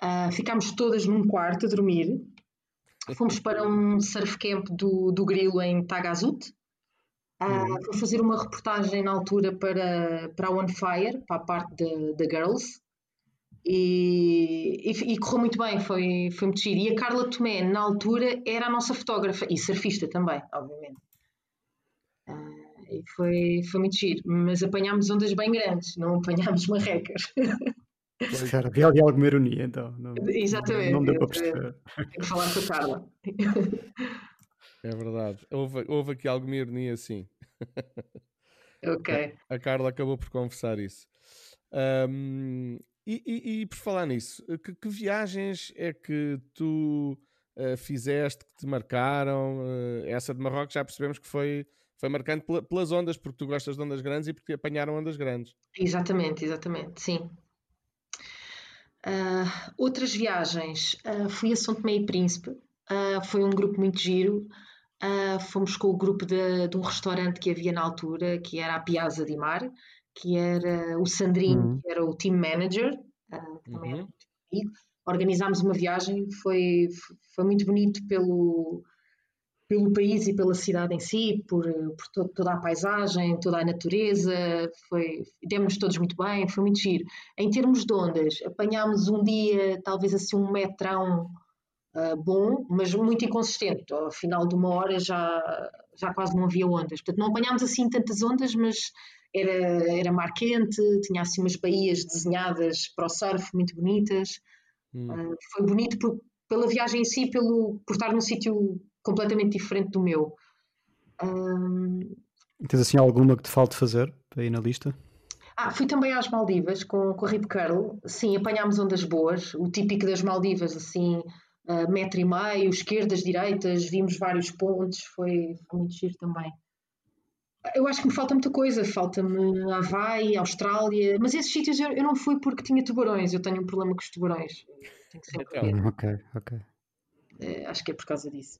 uh, ficámos todas num quarto a dormir. Fomos para um surf camp do, do Grilo em Tagazut. Uh, Fui fazer uma reportagem na altura para, para a One Fire, para a parte da Girls. E, e, e, correu muito bem, foi, foi muito giro. E a Carla Tomé, na altura, era a nossa fotógrafa e surfista também, obviamente. Uh, e foi, foi muito giro, mas apanhámos ondas bem grandes, não apanhámos marrecas. Cara, havia ali alguma ironia, então. Não, Exatamente. Não deu para perceber. Tenho que falar com a Carla. É verdade. Houve, houve aqui alguma ironia, sim. ok. A Carla acabou por confessar isso. Ahm, e, e- e por falar nisso, que, que viagens é que tu ah, fizeste que te marcaram? Ah, essa de Marrocos já percebemos que foi, foi marcante pela- pelas ondas, porque tu gostas de ondas grandes e porque apanharam ondas grandes. Exatamente, exatamente, sim. Ah, outras viagens, ah, fui a São Tomé e Príncipe, Ah, foi um grupo muito giro. Fomos com o grupo de, de um restaurante que havia na altura, que era a Piazza di Mar, que era o Sandrinho, Uhum. que era o team manager, ah, que também era Uhum. muito amigo. Organizámos uma viagem, foi, foi muito bonito pelo, pelo país e pela cidade em si, por, por to- toda a paisagem, toda a natureza, foi, demos todos muito bem, foi muito giro. Em termos de ondas, apanhámos um dia, talvez assim um metrão ah, bom, mas muito inconsistente. Ao final de uma hora já, já quase não havia ondas. Portanto, não apanhámos assim tantas ondas, mas era, era mar quente, tinha assim umas baías desenhadas para o surf muito bonitas. Hum. Uh, foi bonito por- pela viagem em si, pelo, por estar num sítio completamente diferente do meu. Um, Tens assim alguma que te falte fazer ir na lista? ah, fui também às Maldivas com, com a Rip Curl. Sim, apanhámos ondas boas, o típico das Maldivas, assim, uh, metro e meio, esquerdas, direitas, vimos vários pontos, foi, foi muito giro também. Eu acho que me falta muita coisa, falta-me Havaí, Austrália, mas esses sítios eu, eu não fui porque tinha tubarões, eu tenho um problema com os tubarões. Tenho que sempre Então. ok, ok. Eh, acho que é por causa disso.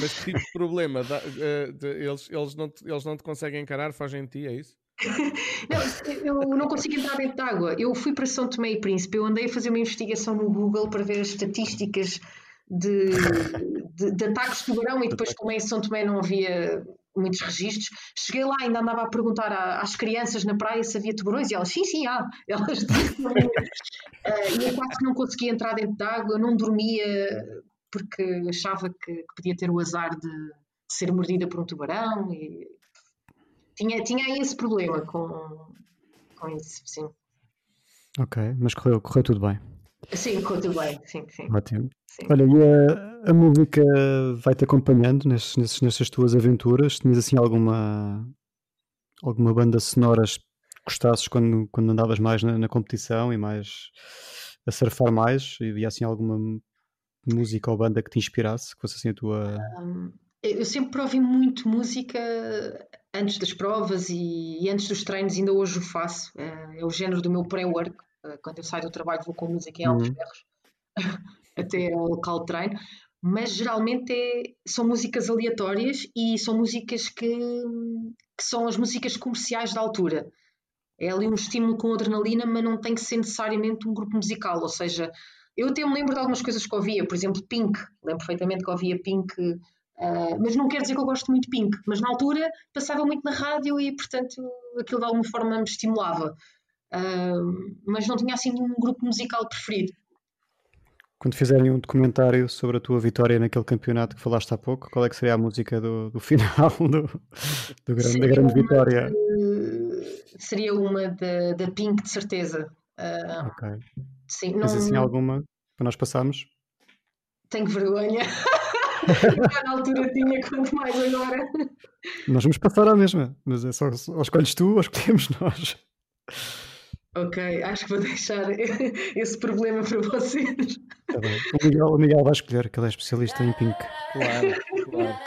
Mas que tipo de problema? Dá- eh, de- eles, eles, não te, eles não te conseguem encarar, fogem de ti, é isso? Não, eu não consigo entrar dentro de água. Eu fui para São Tomé e Príncipe, eu andei a fazer uma investigação no Google para ver as estatísticas de, de, de ataques de tubarão e depois como em São Tomé não havia muitos registros. Cheguei lá ainda andava a perguntar às crianças na praia se havia tubarões e elas, sim, sim, há. Elas diziam, "Ah, e eu quase que não conseguia entrar dentro de água, não dormia porque achava que, que podia ter o azar de, de ser mordida por um tubarão e tinha, tinha aí esse problema com, com isso, sim. Ok, mas correu, correu tudo bem. Sim, correu tudo bem, sim, sim. Ótimo. sim. Olha, e a, a música vai-te acompanhando nesses, nesses, nessas tuas aventuras? Tinhas assim alguma, alguma banda sonora que gostasses quando, quando andavas mais na, na competição e mais a surfar mais? E havia assim alguma música ou banda que te inspirasse, que fosse assim a tua. Hum, eu sempre ouvi muito música antes das provas e, e antes dos treinos, ainda hoje o faço. Eh, É o género do meu pré-work. Eh, Quando eu saio do trabalho, vou com música em altos Uhum. ferros até ao local de treino. Mas geralmente é- são músicas aleatórias e são músicas que, que são as músicas comerciais da altura. É ali um estímulo com adrenalina, mas não tem que ser necessariamente um grupo musical. Ou seja, eu até me lembro de algumas coisas que ouvia, por exemplo, Pink. Lembro perfeitamente que ouvia Pink, ah, mas não quer dizer que eu gosto muito de Pink. Mas na altura passava muito na rádio e, portanto, aquilo de alguma forma me estimulava. Ah, mas não tinha assim um grupo musical preferido. Quando fizerem um documentário sobre a tua vitória naquele campeonato que falaste há pouco, qual é que seria a música do, do final do, do grande, da grande vitória? de- seria uma da, da Pink, de certeza. Ah, Ok. sim, não Tens assim alguma para nós passarmos? tenho vergonha. Já na altura tinha, quanto mais agora. Nós vamos passar à mesma, mas é só, ou escolhes tu ou escolhemos nós. Ok, acho que vou deixar esse problema para vocês. Tá bem. O, Miguel, o Miguel vai escolher, que ele é especialista em pink. Claro, claro.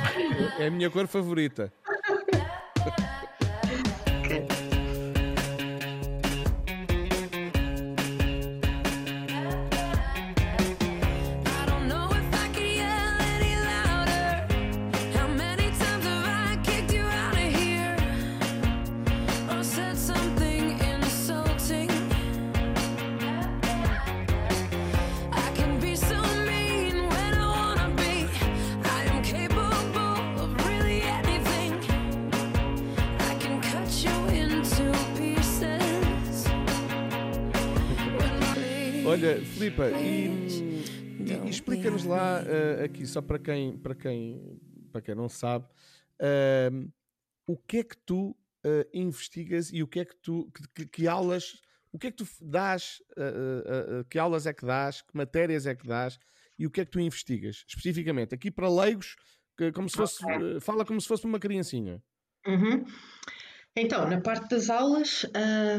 É a minha cor favorita. Ok. Olha, Filipa, e, e- e explica-nos lá eh, aqui, só para quem, para quem, para quem não sabe, ehm, o que é que tu eh, investigas e o que é que tu, que, que- que aulas o que é que tu dás, uh, uh, uh, que aulas é que dás, que matérias é que dás e o que é que tu investigas, especificamente, aqui para leigos, que, como se fosse, Ok. uh, fala como se fosse uma criancinha. Uhum. Então, na parte das aulas,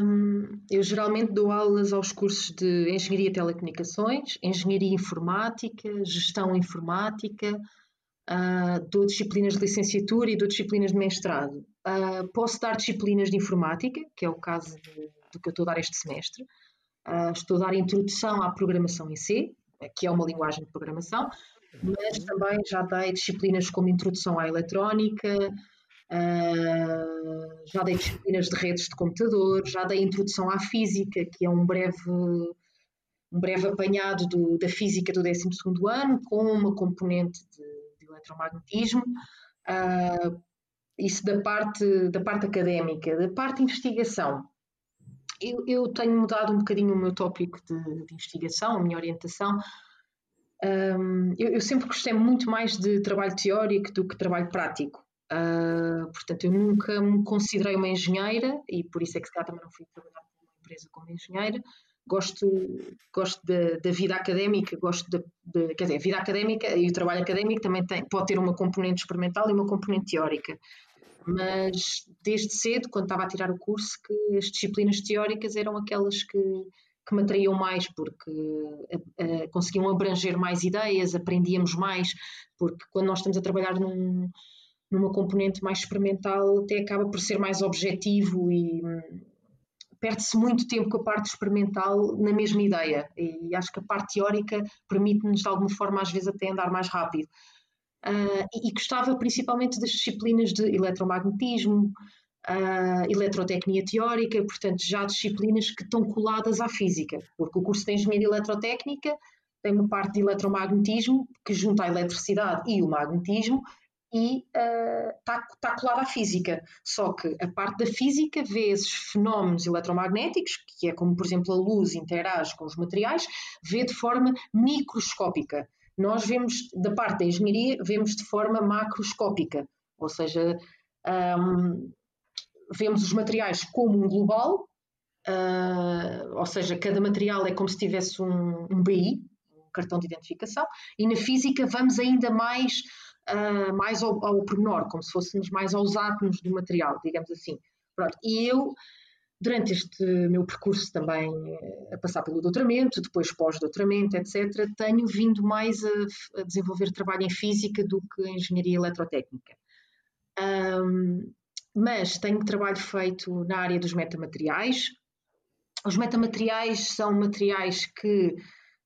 hum, eu geralmente dou aulas aos cursos de Engenharia de Telecomunicações, Engenharia Informática, Gestão Informática, ah, dou disciplinas de licenciatura e dou disciplinas de mestrado. Ah, posso dar disciplinas de Informática, que é o caso do que eu estou a dar este semestre. Ah, estou a dar Introdução à Programação em C, que é uma linguagem de programação, mas também já dei disciplinas como Introdução à Eletrónica, Uh, já dei disciplinas de redes de computador, já dei introdução à física, que é um breve, um breve apanhado do- da física do 12º ano, com uma componente de, de eletromagnetismo. Uh, isso da parte, da parte académica. Da parte de investigação, eu, eu tenho mudado um bocadinho o meu tópico de, de investigação, a minha orientação. Um, eu, eu sempre gostei muito mais de trabalho teórico do que trabalho prático. Uh, portanto, eu nunca me considerei uma engenheira e por isso é que se calhar também não fui trabalhar numa empresa como engenheira. Gosto, gosto da, da vida académica, gosto de, quer dizer, a vida académica e o trabalho académico também tem, pode ter uma componente experimental e uma componente teórica. Mas desde cedo, quando estava a tirar o curso, que as disciplinas teóricas eram aquelas que, que me atraíam mais, porque uh, uh, conseguiam abranger mais ideias, aprendíamos mais, porque quando nós estamos a trabalhar num, numa componente mais experimental até acaba por ser mais objetivo e hum, perde-se muito tempo com a parte experimental na mesma ideia. E acho que a parte teórica permite-nos de alguma forma às vezes até andar mais rápido. Uh, e, e, gostava principalmente das disciplinas de eletromagnetismo uh, eletrotecnia teórica portanto já disciplinas que estão coladas à física porque o curso de engenharia eletrotécnica tem uma parte de eletromagnetismo que junta a eletricidade e o magnetismo e está uh, tá colada à física. Só que a parte da física vê esses fenómenos eletromagnéticos, que é como, por exemplo, a luz interage com os materiais, vê de forma microscópica. Nós vemos, da parte da engenharia, vemos de forma macroscópica, ou seja, um, vemos os materiais como um global, uh, ou seja, cada material é como se tivesse um, um BI, um cartão de identificação, e na física vamos ainda mais uh, mais ao, ao pormenor, como se fôssemos mais aos átomos do material, digamos assim. Pronto. E eu, durante este meu percurso também a passar pelo doutoramento, depois pós-doutoramento, etc., tenho vindo mais a, a, desenvolver trabalho em física do que em engenharia eletrotécnica. Um, mas tenho trabalho feito na área dos metamateriais. Os metamateriais são materiais que,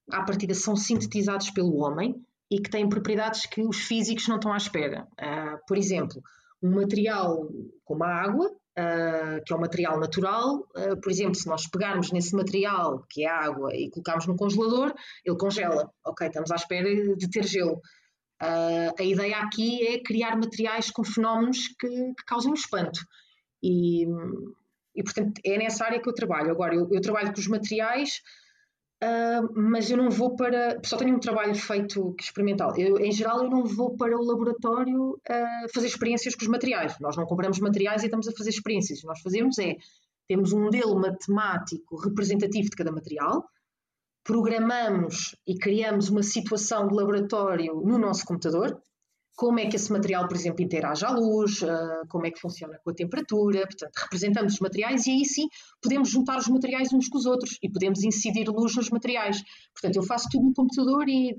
à partida, são sintetizados pelo homem, e que têm propriedades que os físicos não estão à espera. Uh, por exemplo, um material como a água, uh, que é um material natural, uh, por exemplo, se nós pegarmos nesse material, que é a água, e colocarmos no congelador, ele congela. Ok, estamos à espera de ter gelo. a ideia aqui é criar materiais com fenómenos que, que causam espanto. E, e, portanto, é nessa área que eu trabalho. Agora, eu, eu trabalho com os materiais Uh, mas eu não vou para. Só tenho um trabalho feito experimental. Eu, em geral, eu não vou para o laboratório uh, fazer experiências com os materiais. Nós não compramos materiais e estamos a fazer experiências. O que nós fazemos é temos um modelo matemático representativo de cada material, programamos e criamos uma situação de laboratório no nosso computador. Como é que esse material, por exemplo, interage à luz, uh, como é que funciona com a temperatura, portanto, representamos os materiais e aí sim podemos juntar os materiais uns com os outros e podemos incidir luz nos materiais. Portanto, eu faço tudo no computador e,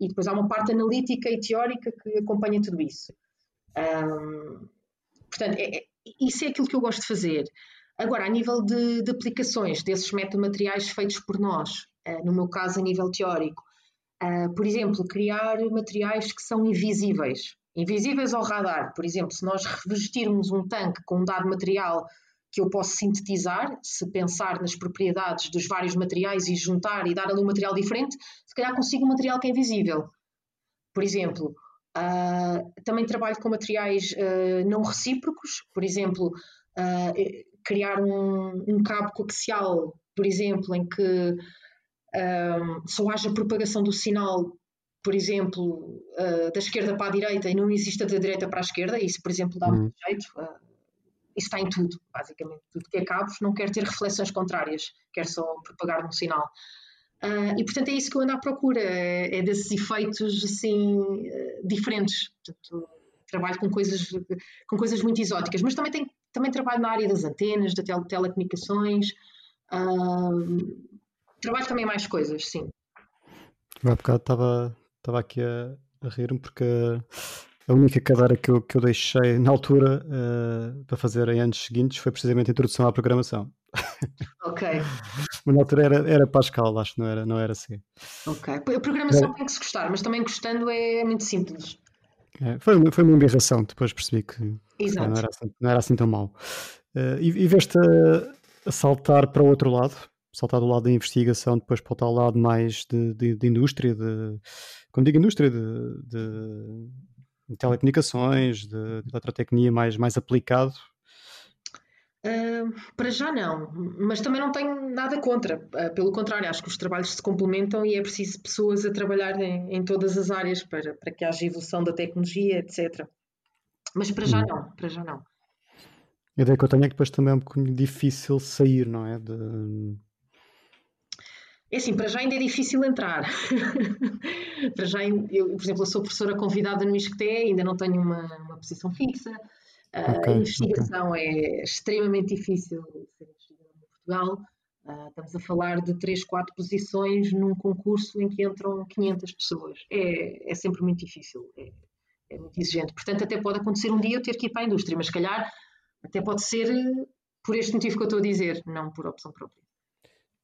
e depois há uma parte analítica e teórica que acompanha tudo isso. Um, portanto, é, é, isso é aquilo que eu gosto de fazer. Agora, a nível de, de aplicações desses metamateriais feitos por nós, uh, no meu caso a nível teórico, Uh, por exemplo, criar materiais que são invisíveis, invisíveis ao radar. Por exemplo, se nós revestirmos um tanque com um dado material que eu posso sintetizar, se pensar nas propriedades dos vários materiais e juntar e dar ali um material diferente, se calhar consigo um material que é invisível. Por exemplo, uh, também trabalho com materiais uh, não recíprocos, por exemplo, criar um, um cabo coaxial, por exemplo, em que um, só haja propagação do sinal, por exemplo, uh, da esquerda para a direita e não exista da direita para a esquerda, isso, por exemplo, dá Uhum. muito jeito. Uh, isso está em tudo, basicamente. Tudo que é cabos não quer ter reflexões contrárias, quer só propagar um sinal. Ah, e portanto é isso que eu ando à procura, é, é desses efeitos assim diferentes. Portanto, trabalho com coisas, com coisas muito exóticas, mas também, tenho, também trabalho na área das antenas, da tele, telecomunicações, ah, trabalho também mais coisas, sim. Há bocado estava, estava aqui a, a rir-me porque a única cadeira que eu, que eu deixei na altura eh, para fazer em anos seguintes foi precisamente a introdução à programação. Ok, Mas na altura era, era Pascal, acho que não era, não era assim. ok. A programação tem que se gostar, mas também gostando é muito simples. É, foi, uma- foi uma embirração, depois percebi que Exato. não, era assim, não era assim tão mau. Eh, e, e veste a, a saltar para o outro lado, saltar do lado da investigação, depois para o tal lado mais de, de- de indústria, de, quando digo indústria, de, de- telecomunicações, de, de eletrotecnia mais, mais aplicado. Ah, para já não, mas também não tenho nada contra. Ah, pelo contrário, acho que os trabalhos se complementam e é preciso pessoas a trabalhar em, em todas as áreas para, para que haja evolução da tecnologia, etc. Mas para já não, para já não. A ideia que eu tenho é que depois também é um bocadinho difícil sair, não é? De, É assim, para já ainda é difícil entrar. para já, eu, por exemplo, eu sou professora convidada no ISCTE, ainda não tenho uma, uma posição fixa. Ah, Ok, a investigação é extremamente difícil ser investigador em Portugal. Ah, estamos a falar de 3, 4 posições num concurso em que entram 500 pessoas. É, é sempre muito difícil, é, é muito exigente. Portanto, até pode acontecer um dia eu ter que ir para a indústria, mas se calhar até pode ser eh, por este motivo que eu estou a dizer, não por opção própria.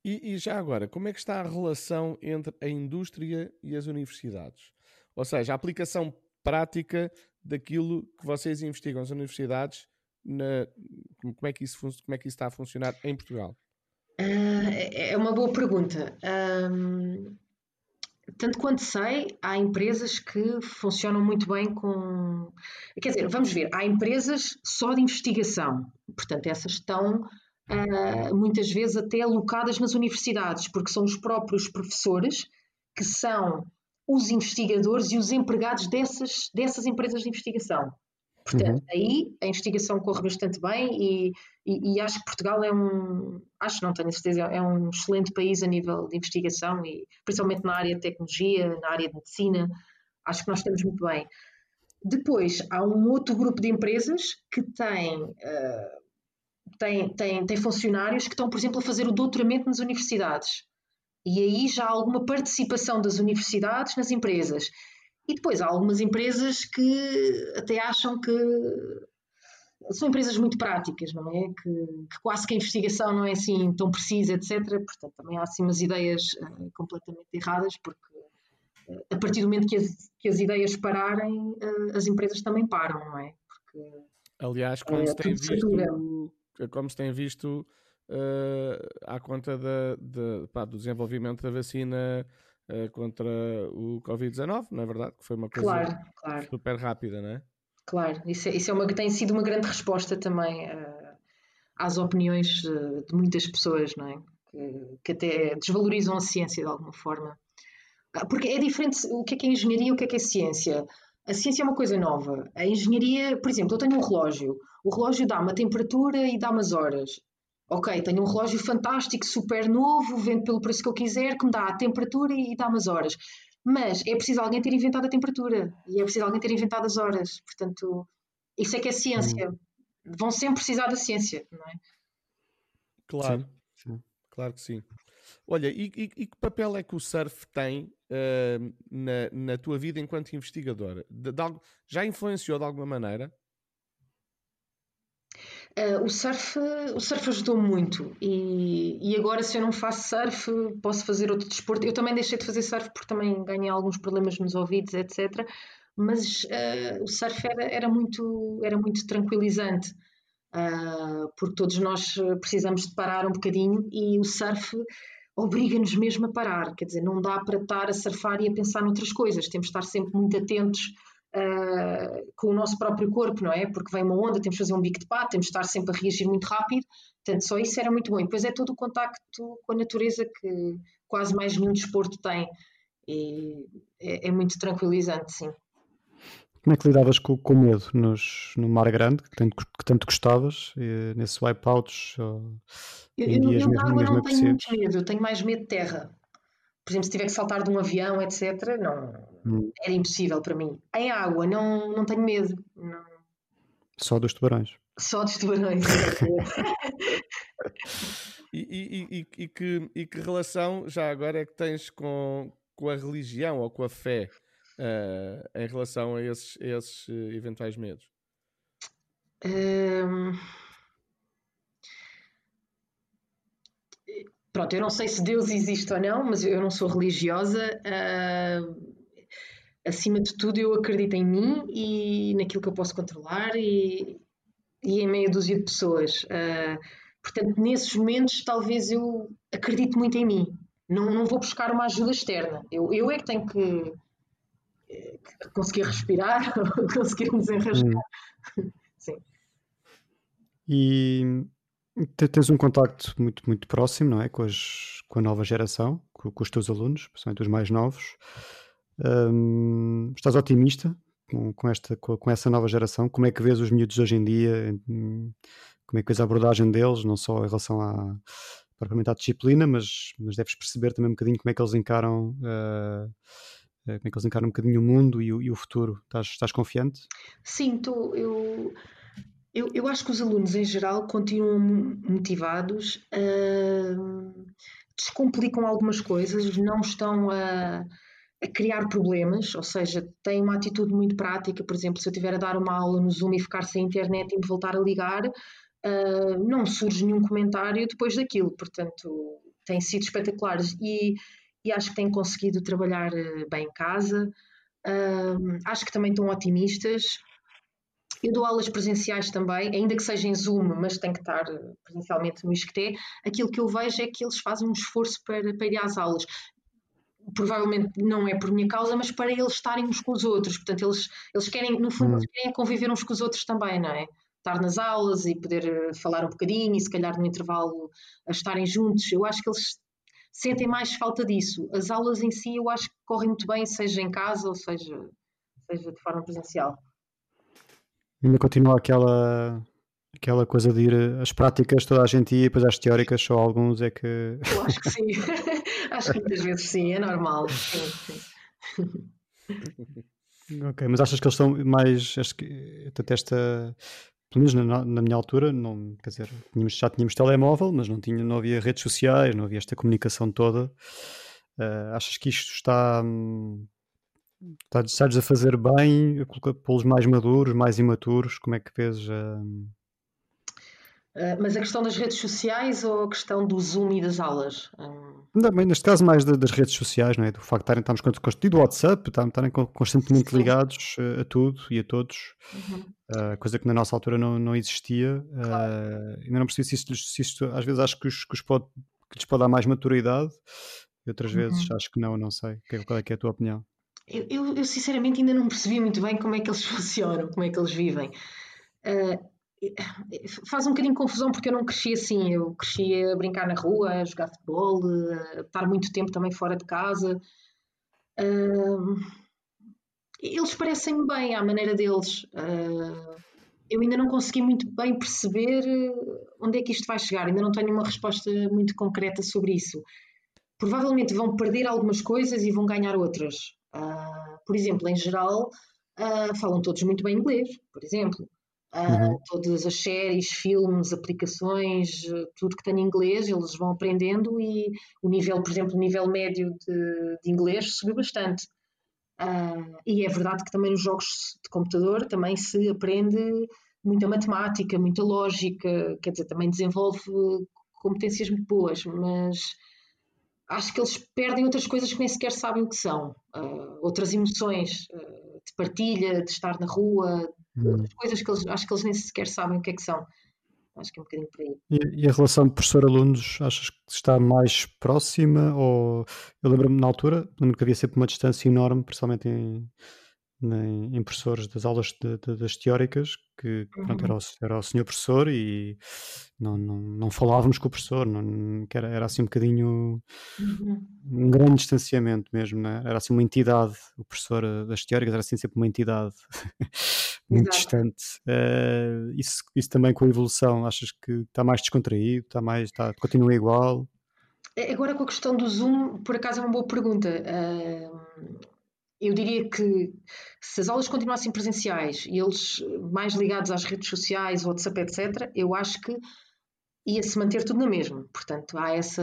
E, e já agora, como é que está a relação entre a indústria e as universidades? Ou seja, a aplicação prática daquilo que vocês investigam nas universidades, na- como, é que isso, como é que isso está a funcionar em Portugal? Ah, é uma boa pergunta. Ahm, tanto quanto sei, há empresas que funcionam muito bem com. Quer dizer, vamos ver, há empresas só de investigação, portanto, essas estão ah, muitas vezes até alocadas nas universidades, porque são os próprios professores que são os investigadores e os empregados dessas, dessas empresas de investigação. Portanto, aí a investigação corre bastante bem e, e- e acho que Portugal é um, acho, não tenho certeza, é um excelente país a nível de investigação e principalmente na área de tecnologia, na área de medicina, acho que nós estamos muito bem. Depois, há um outro grupo de empresas que tem, eh, tem, tem, tem funcionários que estão, por exemplo, a fazer o doutoramento nas universidades. E aí já há alguma participação das universidades nas empresas. E depois há algumas empresas que até acham que são empresas muito práticas, não é? Que, que quase que a investigação não é assim tão precisa, etc. Portanto, também há assim umas ideias eh, completamente erradas, porque eh, a partir do momento que as, que as ideias pararem, eh, as empresas também param, não é? Porque Aliás, como É, se tem visto, como se tem visto eh, à conta da- de- pá, do desenvolvimento da vacina eh, contra o Covid-19, não é verdade? Que foi uma coisa Claro, claro. super rápida, não é? Claro, isso, é, isso é uma, tem sido uma grande resposta também eh, às opiniões de muitas pessoas, não é? Que, que até desvalorizam a ciência de alguma forma. Ah, Porque é diferente o que é que é engenharia e o que é que é ciência. A ciência é uma coisa nova. A engenharia, por exemplo, eu tenho um relógio. O relógio dá-me a temperatura e dá-me as horas. Ok, tenho um relógio fantástico, super novo, vendo pelo preço que eu quiser, que me dá a temperatura e dá-me as horas. Mas é preciso alguém ter inventado a temperatura e é preciso alguém ter inventado as horas. Portanto, isso é que é ciência. Vão sempre precisar da ciência, não é? Claro, sim. claro que sim. Olha, e, e- e que papel é que o surf tem eh, na, na tua vida enquanto investigadora? De- de algo- já influenciou de alguma maneira? Uh, o surf, o surf ajudou muito e, e agora se eu não faço surf posso fazer outro desporto. Eu também deixei de fazer surf porque também ganhei alguns problemas nos ouvidos, etc. Mas uh, o surf era, era muito, era muito tranquilizante uh, porque todos nós uh, precisamos de parar um bocadinho e o surf obriga-nos mesmo a parar. Quer dizer, não dá para estar a surfar e a pensar noutras coisas. Temos de estar sempre muito atentos uh, com o nosso próprio corpo, não é? Porque vem uma onda, temos de fazer um bico de pato, temos de estar sempre a reagir muito rápido. Portanto, só isso era muito bom. E depois é todo o contacto com a natureza que quase mais nenhum desporto tem. E é, é muito tranquilizante, sim. Como é que lidavas com, com o medo nos, no Mar Grande, que tanto, que tanto gostavas, e, nesses wipeouts? ou Eu, em eu, dias eu mesmo, água mesmo não tenho muito medo, eu tenho mais medo de terra. Por exemplo, se tiver que saltar de um avião, etc., não, Hum, era impossível para mim. Em água, não, não tenho medo. Não. Só dos tubarões. Só dos tubarões. E, e- e- e- e que, e que relação já agora é que tens com, com a religião ou com a fé eh, em relação a esses, a esses eh, eventuais medos? Hum, Pronto, eu não sei se Deus existe ou não, mas eu não sou religiosa. ah, acima de tudo, eu acredito em mim e naquilo que eu posso controlar e, e em meia dúzia de pessoas. Ah, portanto, nesses momentos, talvez eu acredite muito em mim. Não, não vou buscar uma ajuda externa. Eu, eu é que tenho que, conseguir respirar, conseguir me desenrascar. Hum. Sim. E te- tens um contacto muito, muito próximo, não é? Com, as, com a nova geração, com, com os teus alunos, principalmente os mais novos. Hum, estás otimista com, com esta, com, com essa nova geração? Como é que vês os miúdos hoje em dia? Hum, Como é que vês a abordagem deles, não só em relação à, propriamente à disciplina, mas, mas deves perceber também um bocadinho como é que eles encaram, eh, como é que eles encaram um bocadinho o mundo e o, e o futuro. Estás, estás confiante? Sim, tô, eu, eu, eu acho que os alunos em geral continuam mo- motivados, ah, descomplicam algumas coisas, não estão a, a criar problemas, ou seja, têm uma atitude muito prática. Por exemplo, se eu estiver a dar uma aula no Zoom e ficar sem internet e me voltar a ligar, ah, não surge nenhum comentário depois daquilo, portanto, têm sido espetaculares e, e acho que têm conseguido trabalhar eh, bem em casa. Acho que também estão otimistas. Eu dou aulas presenciais também, ainda que seja em Zoom, mas tem que estar eh, presencialmente no ISCTE. Aquilo que eu vejo é que eles fazem um esforço para, para ir às aulas. Provavelmente não é por minha causa, mas para eles estarem uns com os outros. Portanto, eles, eles querem, no fundo, Hum. eles querem conviver uns com os outros também, não é? Estar nas aulas e poder eh, falar um bocadinho e se calhar no intervalo a estarem juntos. Eu acho que eles sentem mais falta disso. As aulas em si eu acho que correm muito bem, seja em casa ou seja, seja de forma presencial. Ainda continua aquela, aquela coisa de ir às práticas, toda a gente ia, e depois às teóricas, só alguns é que. Eu acho que sim. acho que muitas vezes sim, é normal. Ok, mas achas que eles estão mais. Acho que esta. Pelo menos na, na minha altura, não, quer dizer, tínhamos- já tínhamos telemóvel, mas não, tinha, não havia redes sociais, não havia esta comunicação toda. Ah, achas que isto está. hum, está estás a fazer bem, pô-los mais maduros, mais imaturos? Como é que vês? Ah, mas a questão das redes sociais ou a questão do Zoom e das aulas? Também, neste caso, mais da- das redes sociais, não é? Do facto de estarem, estarmos con- const- e do WhatsApp, estarem, estarem con- constantemente Sim. ligados eh, a tudo e a todos, uhum. ah, coisa que na nossa altura não, não existia. ah, ainda não percebi se isto, se isto- às vezes acho que, os, que, os pode, que lhes pode dar mais maturidade, e outras vezes Uhum. acho que não, não sei. Que- Qual é que é a tua opinião? Eu, eu- eu, sinceramente ainda não percebi muito bem como é que eles funcionam, como é que eles vivem. Ah, faz um bocadinho confusão porque eu não cresci assim. Eu cresci a brincar na rua, a jogar futebol, a estar muito tempo também fora de casa. Ah, eles parecem-me bem à maneira deles. Ah, eu ainda não consegui muito bem perceber eh, onde é que isto vai chegar. Ainda não tenho uma resposta muito concreta sobre isso. Provavelmente vão perder algumas coisas e vão ganhar outras. Ah, por exemplo, em geral, ah, falam todos muito bem inglês, por exemplo. Ah, Uhum. Todas as séries, filmes, aplicações, tudo que tem inglês, eles vão aprendendo e o nível, por exemplo, o nível médio de, de inglês subiu bastante. Ah, e é verdade que também nos jogos de computador também se aprende muita matemática, muita lógica, quer dizer, também desenvolve competências muito boas, mas acho que eles perdem outras coisas que nem sequer sabem o que são. Ah, outras emoções ah, de partilha, de estar na rua. Outras coisas que eles acho que eles nem sequer sabem o que é que são. Acho que é um bocadinho por aí. E, e a relação professor-alunos, achas que está mais próxima? Ou eu lembro-me na altura, lembro que havia sempre uma distância enorme, principalmente em, em, em professores das aulas de- de- das teóricas, que pronto, Uhum. era, o, era o senhor professor e, não, não, não falávamos com o professor, não, era, era assim um bocadinho Uhum. um grande distanciamento mesmo, né? era assim uma entidade, o professor eh, das teóricas era assim sempre uma entidade muito Exato. distante. Eh, isso, isso também com a evolução, achas que está mais descontraído, está mais, está, continua igual? Agora com a questão do Zoom, por acaso é uma boa pergunta. Ahm, eu diria que se as aulas continuassem presenciais e eles mais ligados às redes sociais, WhatsApp, etc., eu acho que ia-se manter tudo na mesma. Portanto, há essa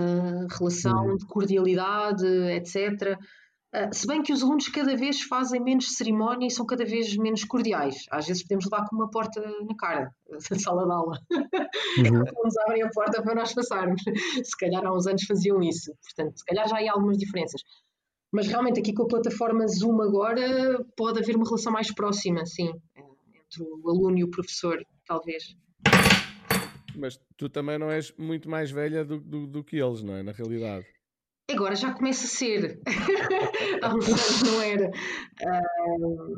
relação Uhum. de cordialidade, etc. Ah, se bem que os alunos cada vez fazem menos cerimónia e são cada vez menos cordiais. Às vezes podemos levar com uma porta na cara, na sala de aula. Uhum. Não nos abrem a porta para nós passarmos. Se calhar há uns anos faziam isso. Portanto, se calhar já há algumas diferenças. Mas realmente aqui com a plataforma Zoom agora pode haver uma relação mais próxima, sim, entre o aluno e o professor, talvez. Mas tu também não és muito mais velha do, do, do que eles, não é? Na realidade. Agora já começa a ser. Há uns anos não era. Ah,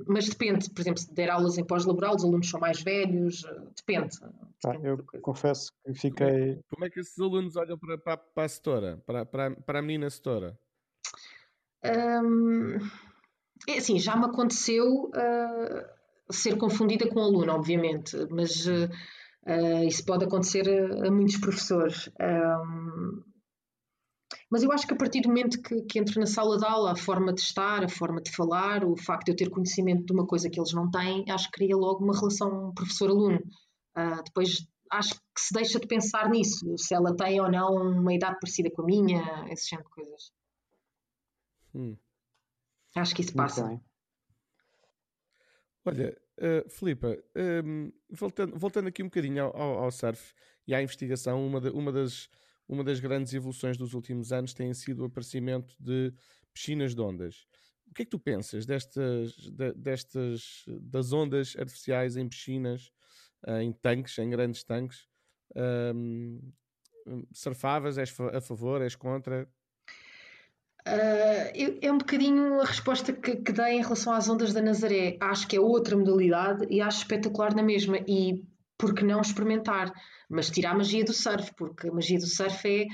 mas depende, por exemplo, se der aulas em pós-laboral, os alunos são mais velhos, ah, depende. Pá, depende eu confesso que fiquei. Como é que esses alunos olham para, para, para a setora? Para, para, para a menina setora? Hum, é assim, já me aconteceu ah, ser confundida com aluno, obviamente, mas ah, ah, isso pode acontecer a, a muitos professores. Hum, mas eu acho que a partir do momento que, que entro na sala de aula, a forma de estar, a forma de falar, o facto de eu ter conhecimento de uma coisa que eles não têm, acho que cria logo uma relação professor-aluno. Ah, depois acho que se deixa de pensar nisso, se ela tem ou não uma idade parecida com a minha, esse género de coisas. Hum. Acho que isso passa. Olha, uh, Filipa, um, voltando, voltando aqui um bocadinho ao, ao- ao surf e à investigação, uma, da- uma das, uma das grandes evoluções dos últimos anos tem sido o aparecimento de piscinas de ondas. O que é que tu pensas destas, de- destas das ondas artificiais em piscinas, uh, em tanques, em grandes tanques? Um, surfavas, és a favor, és contra? Eu- é um bocadinho a resposta que, que dei em relação às ondas da Nazaré. Acho que é outra modalidade e acho espetacular na mesma. E por que não experimentar? Mas tirar a magia do surf, porque a magia do surf é.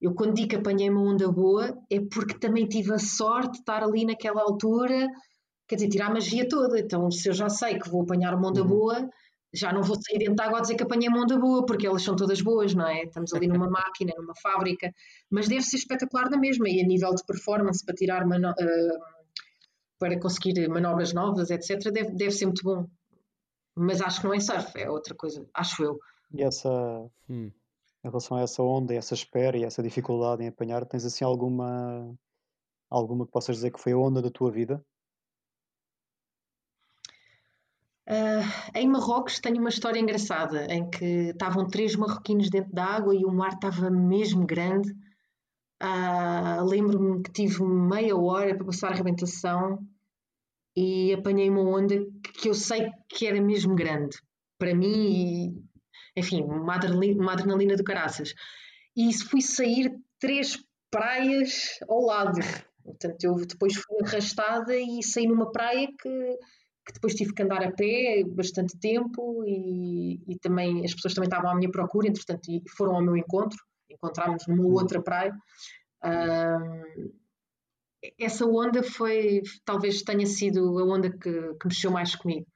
Eu, quando digo que apanhei uma onda boa, é porque também tive a sorte de estar ali naquela altura, quer dizer, tirar a magia toda. Então, se eu já sei que vou apanhar uma onda Uhum. boa, já não vou sair dentro da água a dizer que apanhei uma onda boa, porque elas são todas boas, não é? Estamos ali numa máquina, numa fábrica mas deve ser espetacular na mesma e a nível de performance para tirar eh, para conseguir manobras novas, etc., deve, deve ser muito bom. Mas acho que não é surf, é outra coisa, acho eu. E essa, Hum. em relação a essa onda, e essa espera e essa dificuldade em apanhar, tens assim alguma, alguma que possas dizer que foi a onda da tua vida? Ah, em Marrocos tenho uma história engraçada em que estavam três marroquinos dentro da água e o mar estava mesmo grande. Ah, lembro-me que tive meia hora para passar a arrebentação e apanhei uma onda que- eu sei que era mesmo grande para mim e, enfim, uma adrenalina, uma adrenalina do caraças. E isso fui sair três praias ao lado. Portanto, eu depois fui arrastada e saí numa praia que, que depois tive que andar a pé bastante tempo e, e também as pessoas também estavam à minha procura, entretanto, e foram ao meu encontro. Encontrámos numa outra praia. Ahm, essa onda foi, talvez tenha sido a onda que, que mexeu mais comigo.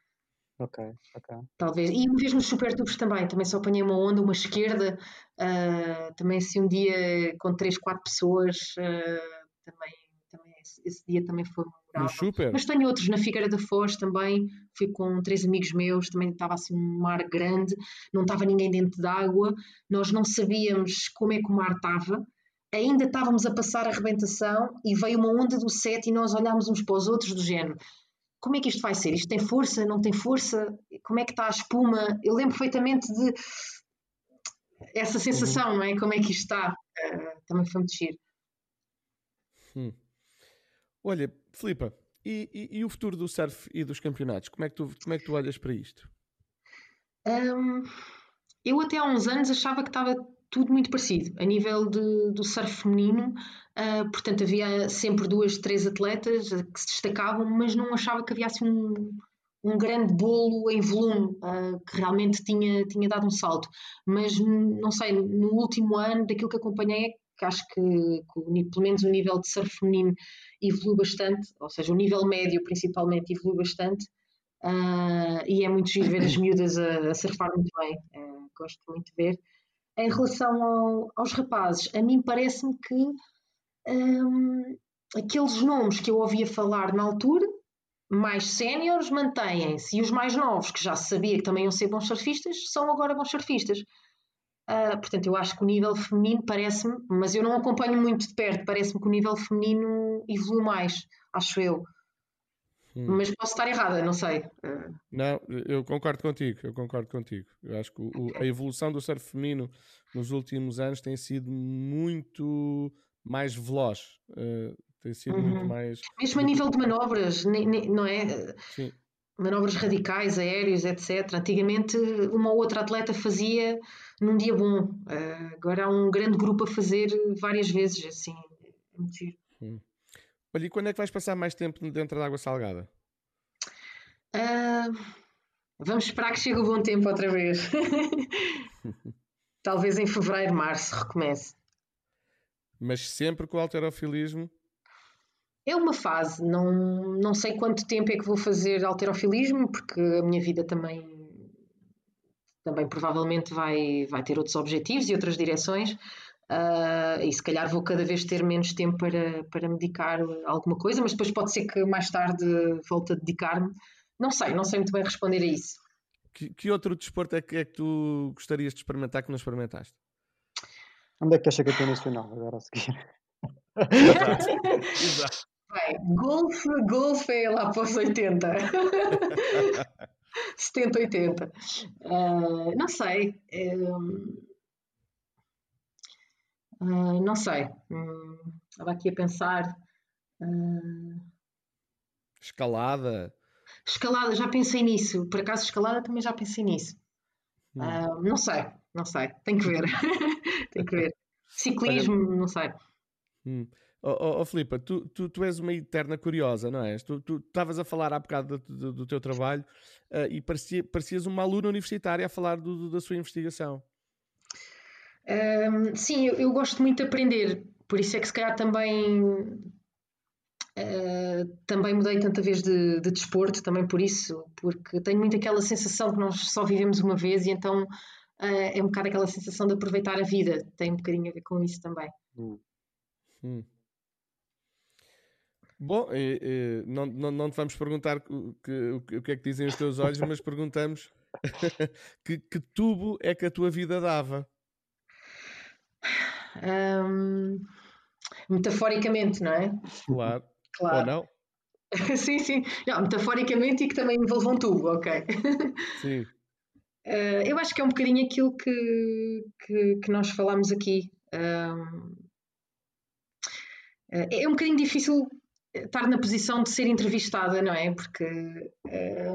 Ok, ok. Talvez. E vez nos super tubos também, também só apanhei uma onda, uma esquerda, ah, também assim um dia com três, quatro pessoas, ah, também, também esse, esse dia também foi No memorável. super? Mas tenho outros, na Figueira da Foz também, fui com três amigos meus, também estava assim um mar grande, não estava ninguém dentro d'água, nós não sabíamos como é que o mar estava, ainda estávamos a passar a arrebentação e veio uma onda do sete e nós olhámos uns para os outros do género. Como é que isto vai ser? Isto tem força? Não tem força? Como é que está a espuma? Eu lembro perfeitamente de essa sensação, não é? Como é que isto está? Ah, também foi muito giro. Hum. Olha, Filipa, e, e- e o futuro do surf e dos campeonatos? Como é que tu, como é que tu olhas para isto? Hum, eu até há uns anos achava que estava tudo muito parecido a nível de- do surf feminino, ah, portanto havia sempre duas, três atletas que se destacavam, mas não achava que havia assim um, um grande bolo em volume, ah, que realmente tinha, tinha dado um salto. Mas não sei, no último ano, daquilo que acompanhei, é que acho que, que pelo menos o nível de surf feminino evoluiu bastante, ou seja, o nível médio principalmente evoluiu bastante. Ah, e é muito giro ver as miúdas a, a surfar muito bem, gosto muito de ver. Em relação ao- aos rapazes, a mim parece-me que hum, aqueles nomes que eu ouvia falar na altura, mais séniores, mantêm-se, e os mais novos, que já se sabia que também iam ser bons surfistas, são agora bons surfistas. Ah, portanto, eu acho que o nível feminino parece-me, mas eu não acompanho muito de perto, parece-me que o nível feminino evoluiu mais, acho eu. Hum. Mas posso estar errada, não sei. Não, eu concordo contigo, eu concordo contigo. Eu acho que o- a evolução do surf feminino nos últimos anos tem sido muito mais veloz, eh, tem sido muito Uhum. mais. mesmo a nível de manobras, ne- ne- não é? Sim, manobras radicais, aéreos, etc. Antigamente, uma ou outra atleta fazia num dia bom. Ah, agora há um grande grupo a fazer várias vezes, assim. é muito giro. Olha, e quando é que vais passar mais tempo dentro da água salgada? Ah, vamos esperar que chegue o bom tempo outra vez. Talvez em fevereiro, março recomece. Mas sempre com o alterofilismo. É uma fase, não, não sei quanto tempo é que vou fazer alterofilismo, porque a minha vida também, também provavelmente vai, vai ter outros objetivos e outras direções, ah, e se calhar vou cada vez ter menos tempo para, para me dedicar a alguma coisa, mas depois pode ser que mais tarde volte a dedicar-me. Não sei, não sei muito bem responder a isso. Que, que outro desporto é que, é que tu gostarias de experimentar que não experimentaste? Onde é que acha campeão nacional agora a seguir? Exato. Bem, golfe, golfe é lá para os 80. 70, 80. Ah, não sei. hum, ah, não sei. Hum, estava aqui a pensar. Ah, Escalada. escalada, já pensei nisso. Por acaso, escalada também já pensei nisso. Ah, não sei, não sei. Tem que ver. Tem que ver. Ciclismo, não sei. Hum. Oh, oh, oh, Filipa, tu, tu, tu és uma eterna curiosa, não és? Tu tu estavas a falar há bocado do, do- do teu trabalho ah, e parecia, parecias uma aluna universitária a falar do- da sua investigação. Hum, sim, eu, eu gosto muito de aprender, por isso é que se calhar também eh, também mudei tanta vez de, de desporto, também por isso, porque tenho muito aquela sensação que nós só vivemos uma vez e então eh, é um bocado aquela sensação de aproveitar a vida, tem um bocadinho a ver com isso também. Hum. Bom, eh, eh, não, não, não te vamos perguntar o que- o que é que dizem os teus olhos, mas perguntamos que, que tubo é que a tua vida dava? Hum, metaforicamente, não é? Claro. Ou Claro. não? Sim, sim. Não, metaforicamente e que também envolve um tubo, ok. Sim. Eh, eu acho que é um bocadinho aquilo que, que, que nós falámos aqui. Ahm, eh, é um bocadinho difícil estar na posição de ser entrevistada, não é? Porque, eh,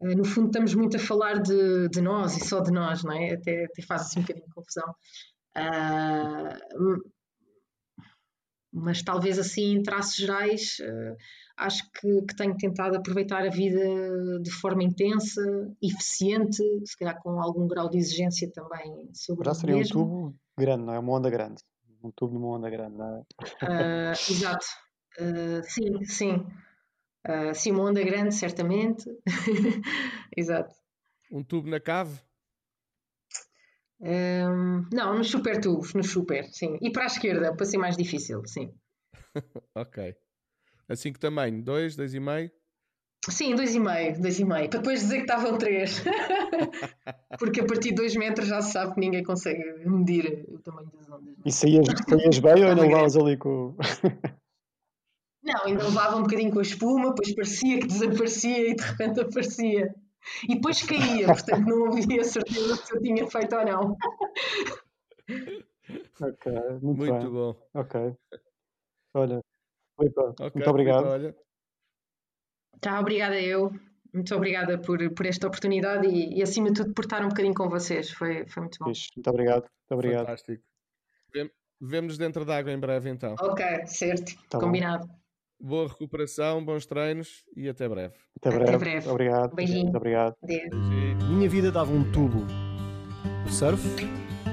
no fundo, estamos muito a falar de, de nós e só de nós, não é? Até, até faz assim um bocadinho de confusão. Ah, mas talvez assim, em traços gerais, eh, acho que, que tenho tentado aproveitar a vida de forma intensa, eficiente, se calhar com algum grau de exigência também sobre Já seria um mesmo. tubo grande, não é? Uma onda grande. Um tubo numa onda grande, não é? Ah, exato. Ah, sim, sim. Ah, sim, uma onda grande, certamente. Exato. Um tubo na cave? Ahm, não, nos super tubos, nos super, sim. E para a esquerda, para ser mais difícil, sim. Ok. Assim que tamanho? Dois, dois e meio? Sim, dois e meio, dois e meio, para depois dizer que estavam três. Porque a partir de dois metros já se sabe que ninguém consegue medir o tamanho das ondas. não é? E saías, saías bem ou ainda Onda levavas ali com. Não, ainda levava um bocadinho com a espuma, depois parecia que desaparecia e de repente aparecia. E depois caía, portanto não havia certeza se eu tinha feito ou não. Ok, muito, Muito bem. bom. Ok. Olha, Filipa, Ok, muito Filipa, obrigado. olha, Tá, obrigada eu. Muito obrigada por, por esta oportunidade e, e, acima de tudo, por estar um bocadinho com vocês. Foi, foi muito bom. Muito obrigado. Muito obrigado. fantástico. Vemo- Vemo-nos dentro d'água em breve então. Ok, certo. Tá bom. Boa recuperação, bons treinos e até breve. Até Até breve. breve. Obrigado. Beijinho. Muito obrigado. Adeus. Minha vida dava um tubo. O surf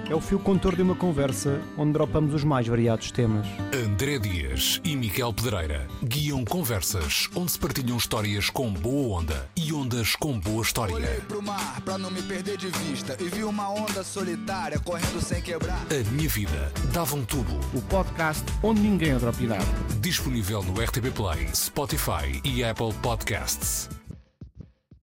é o fio contor de uma conversa onde dropamos os mais variados temas. André Dias e Miquel Pedreira guiam conversas onde se partilham histórias com boa onda e ondas com boa história. Olhei pro mar pra não me perder de vista e vi uma onda solitária correndo sem quebrar. A minha vida dava um tubo. O podcast onde ninguém é dropinado. Disponível no RTP Play, Spotify e Apple Podcasts.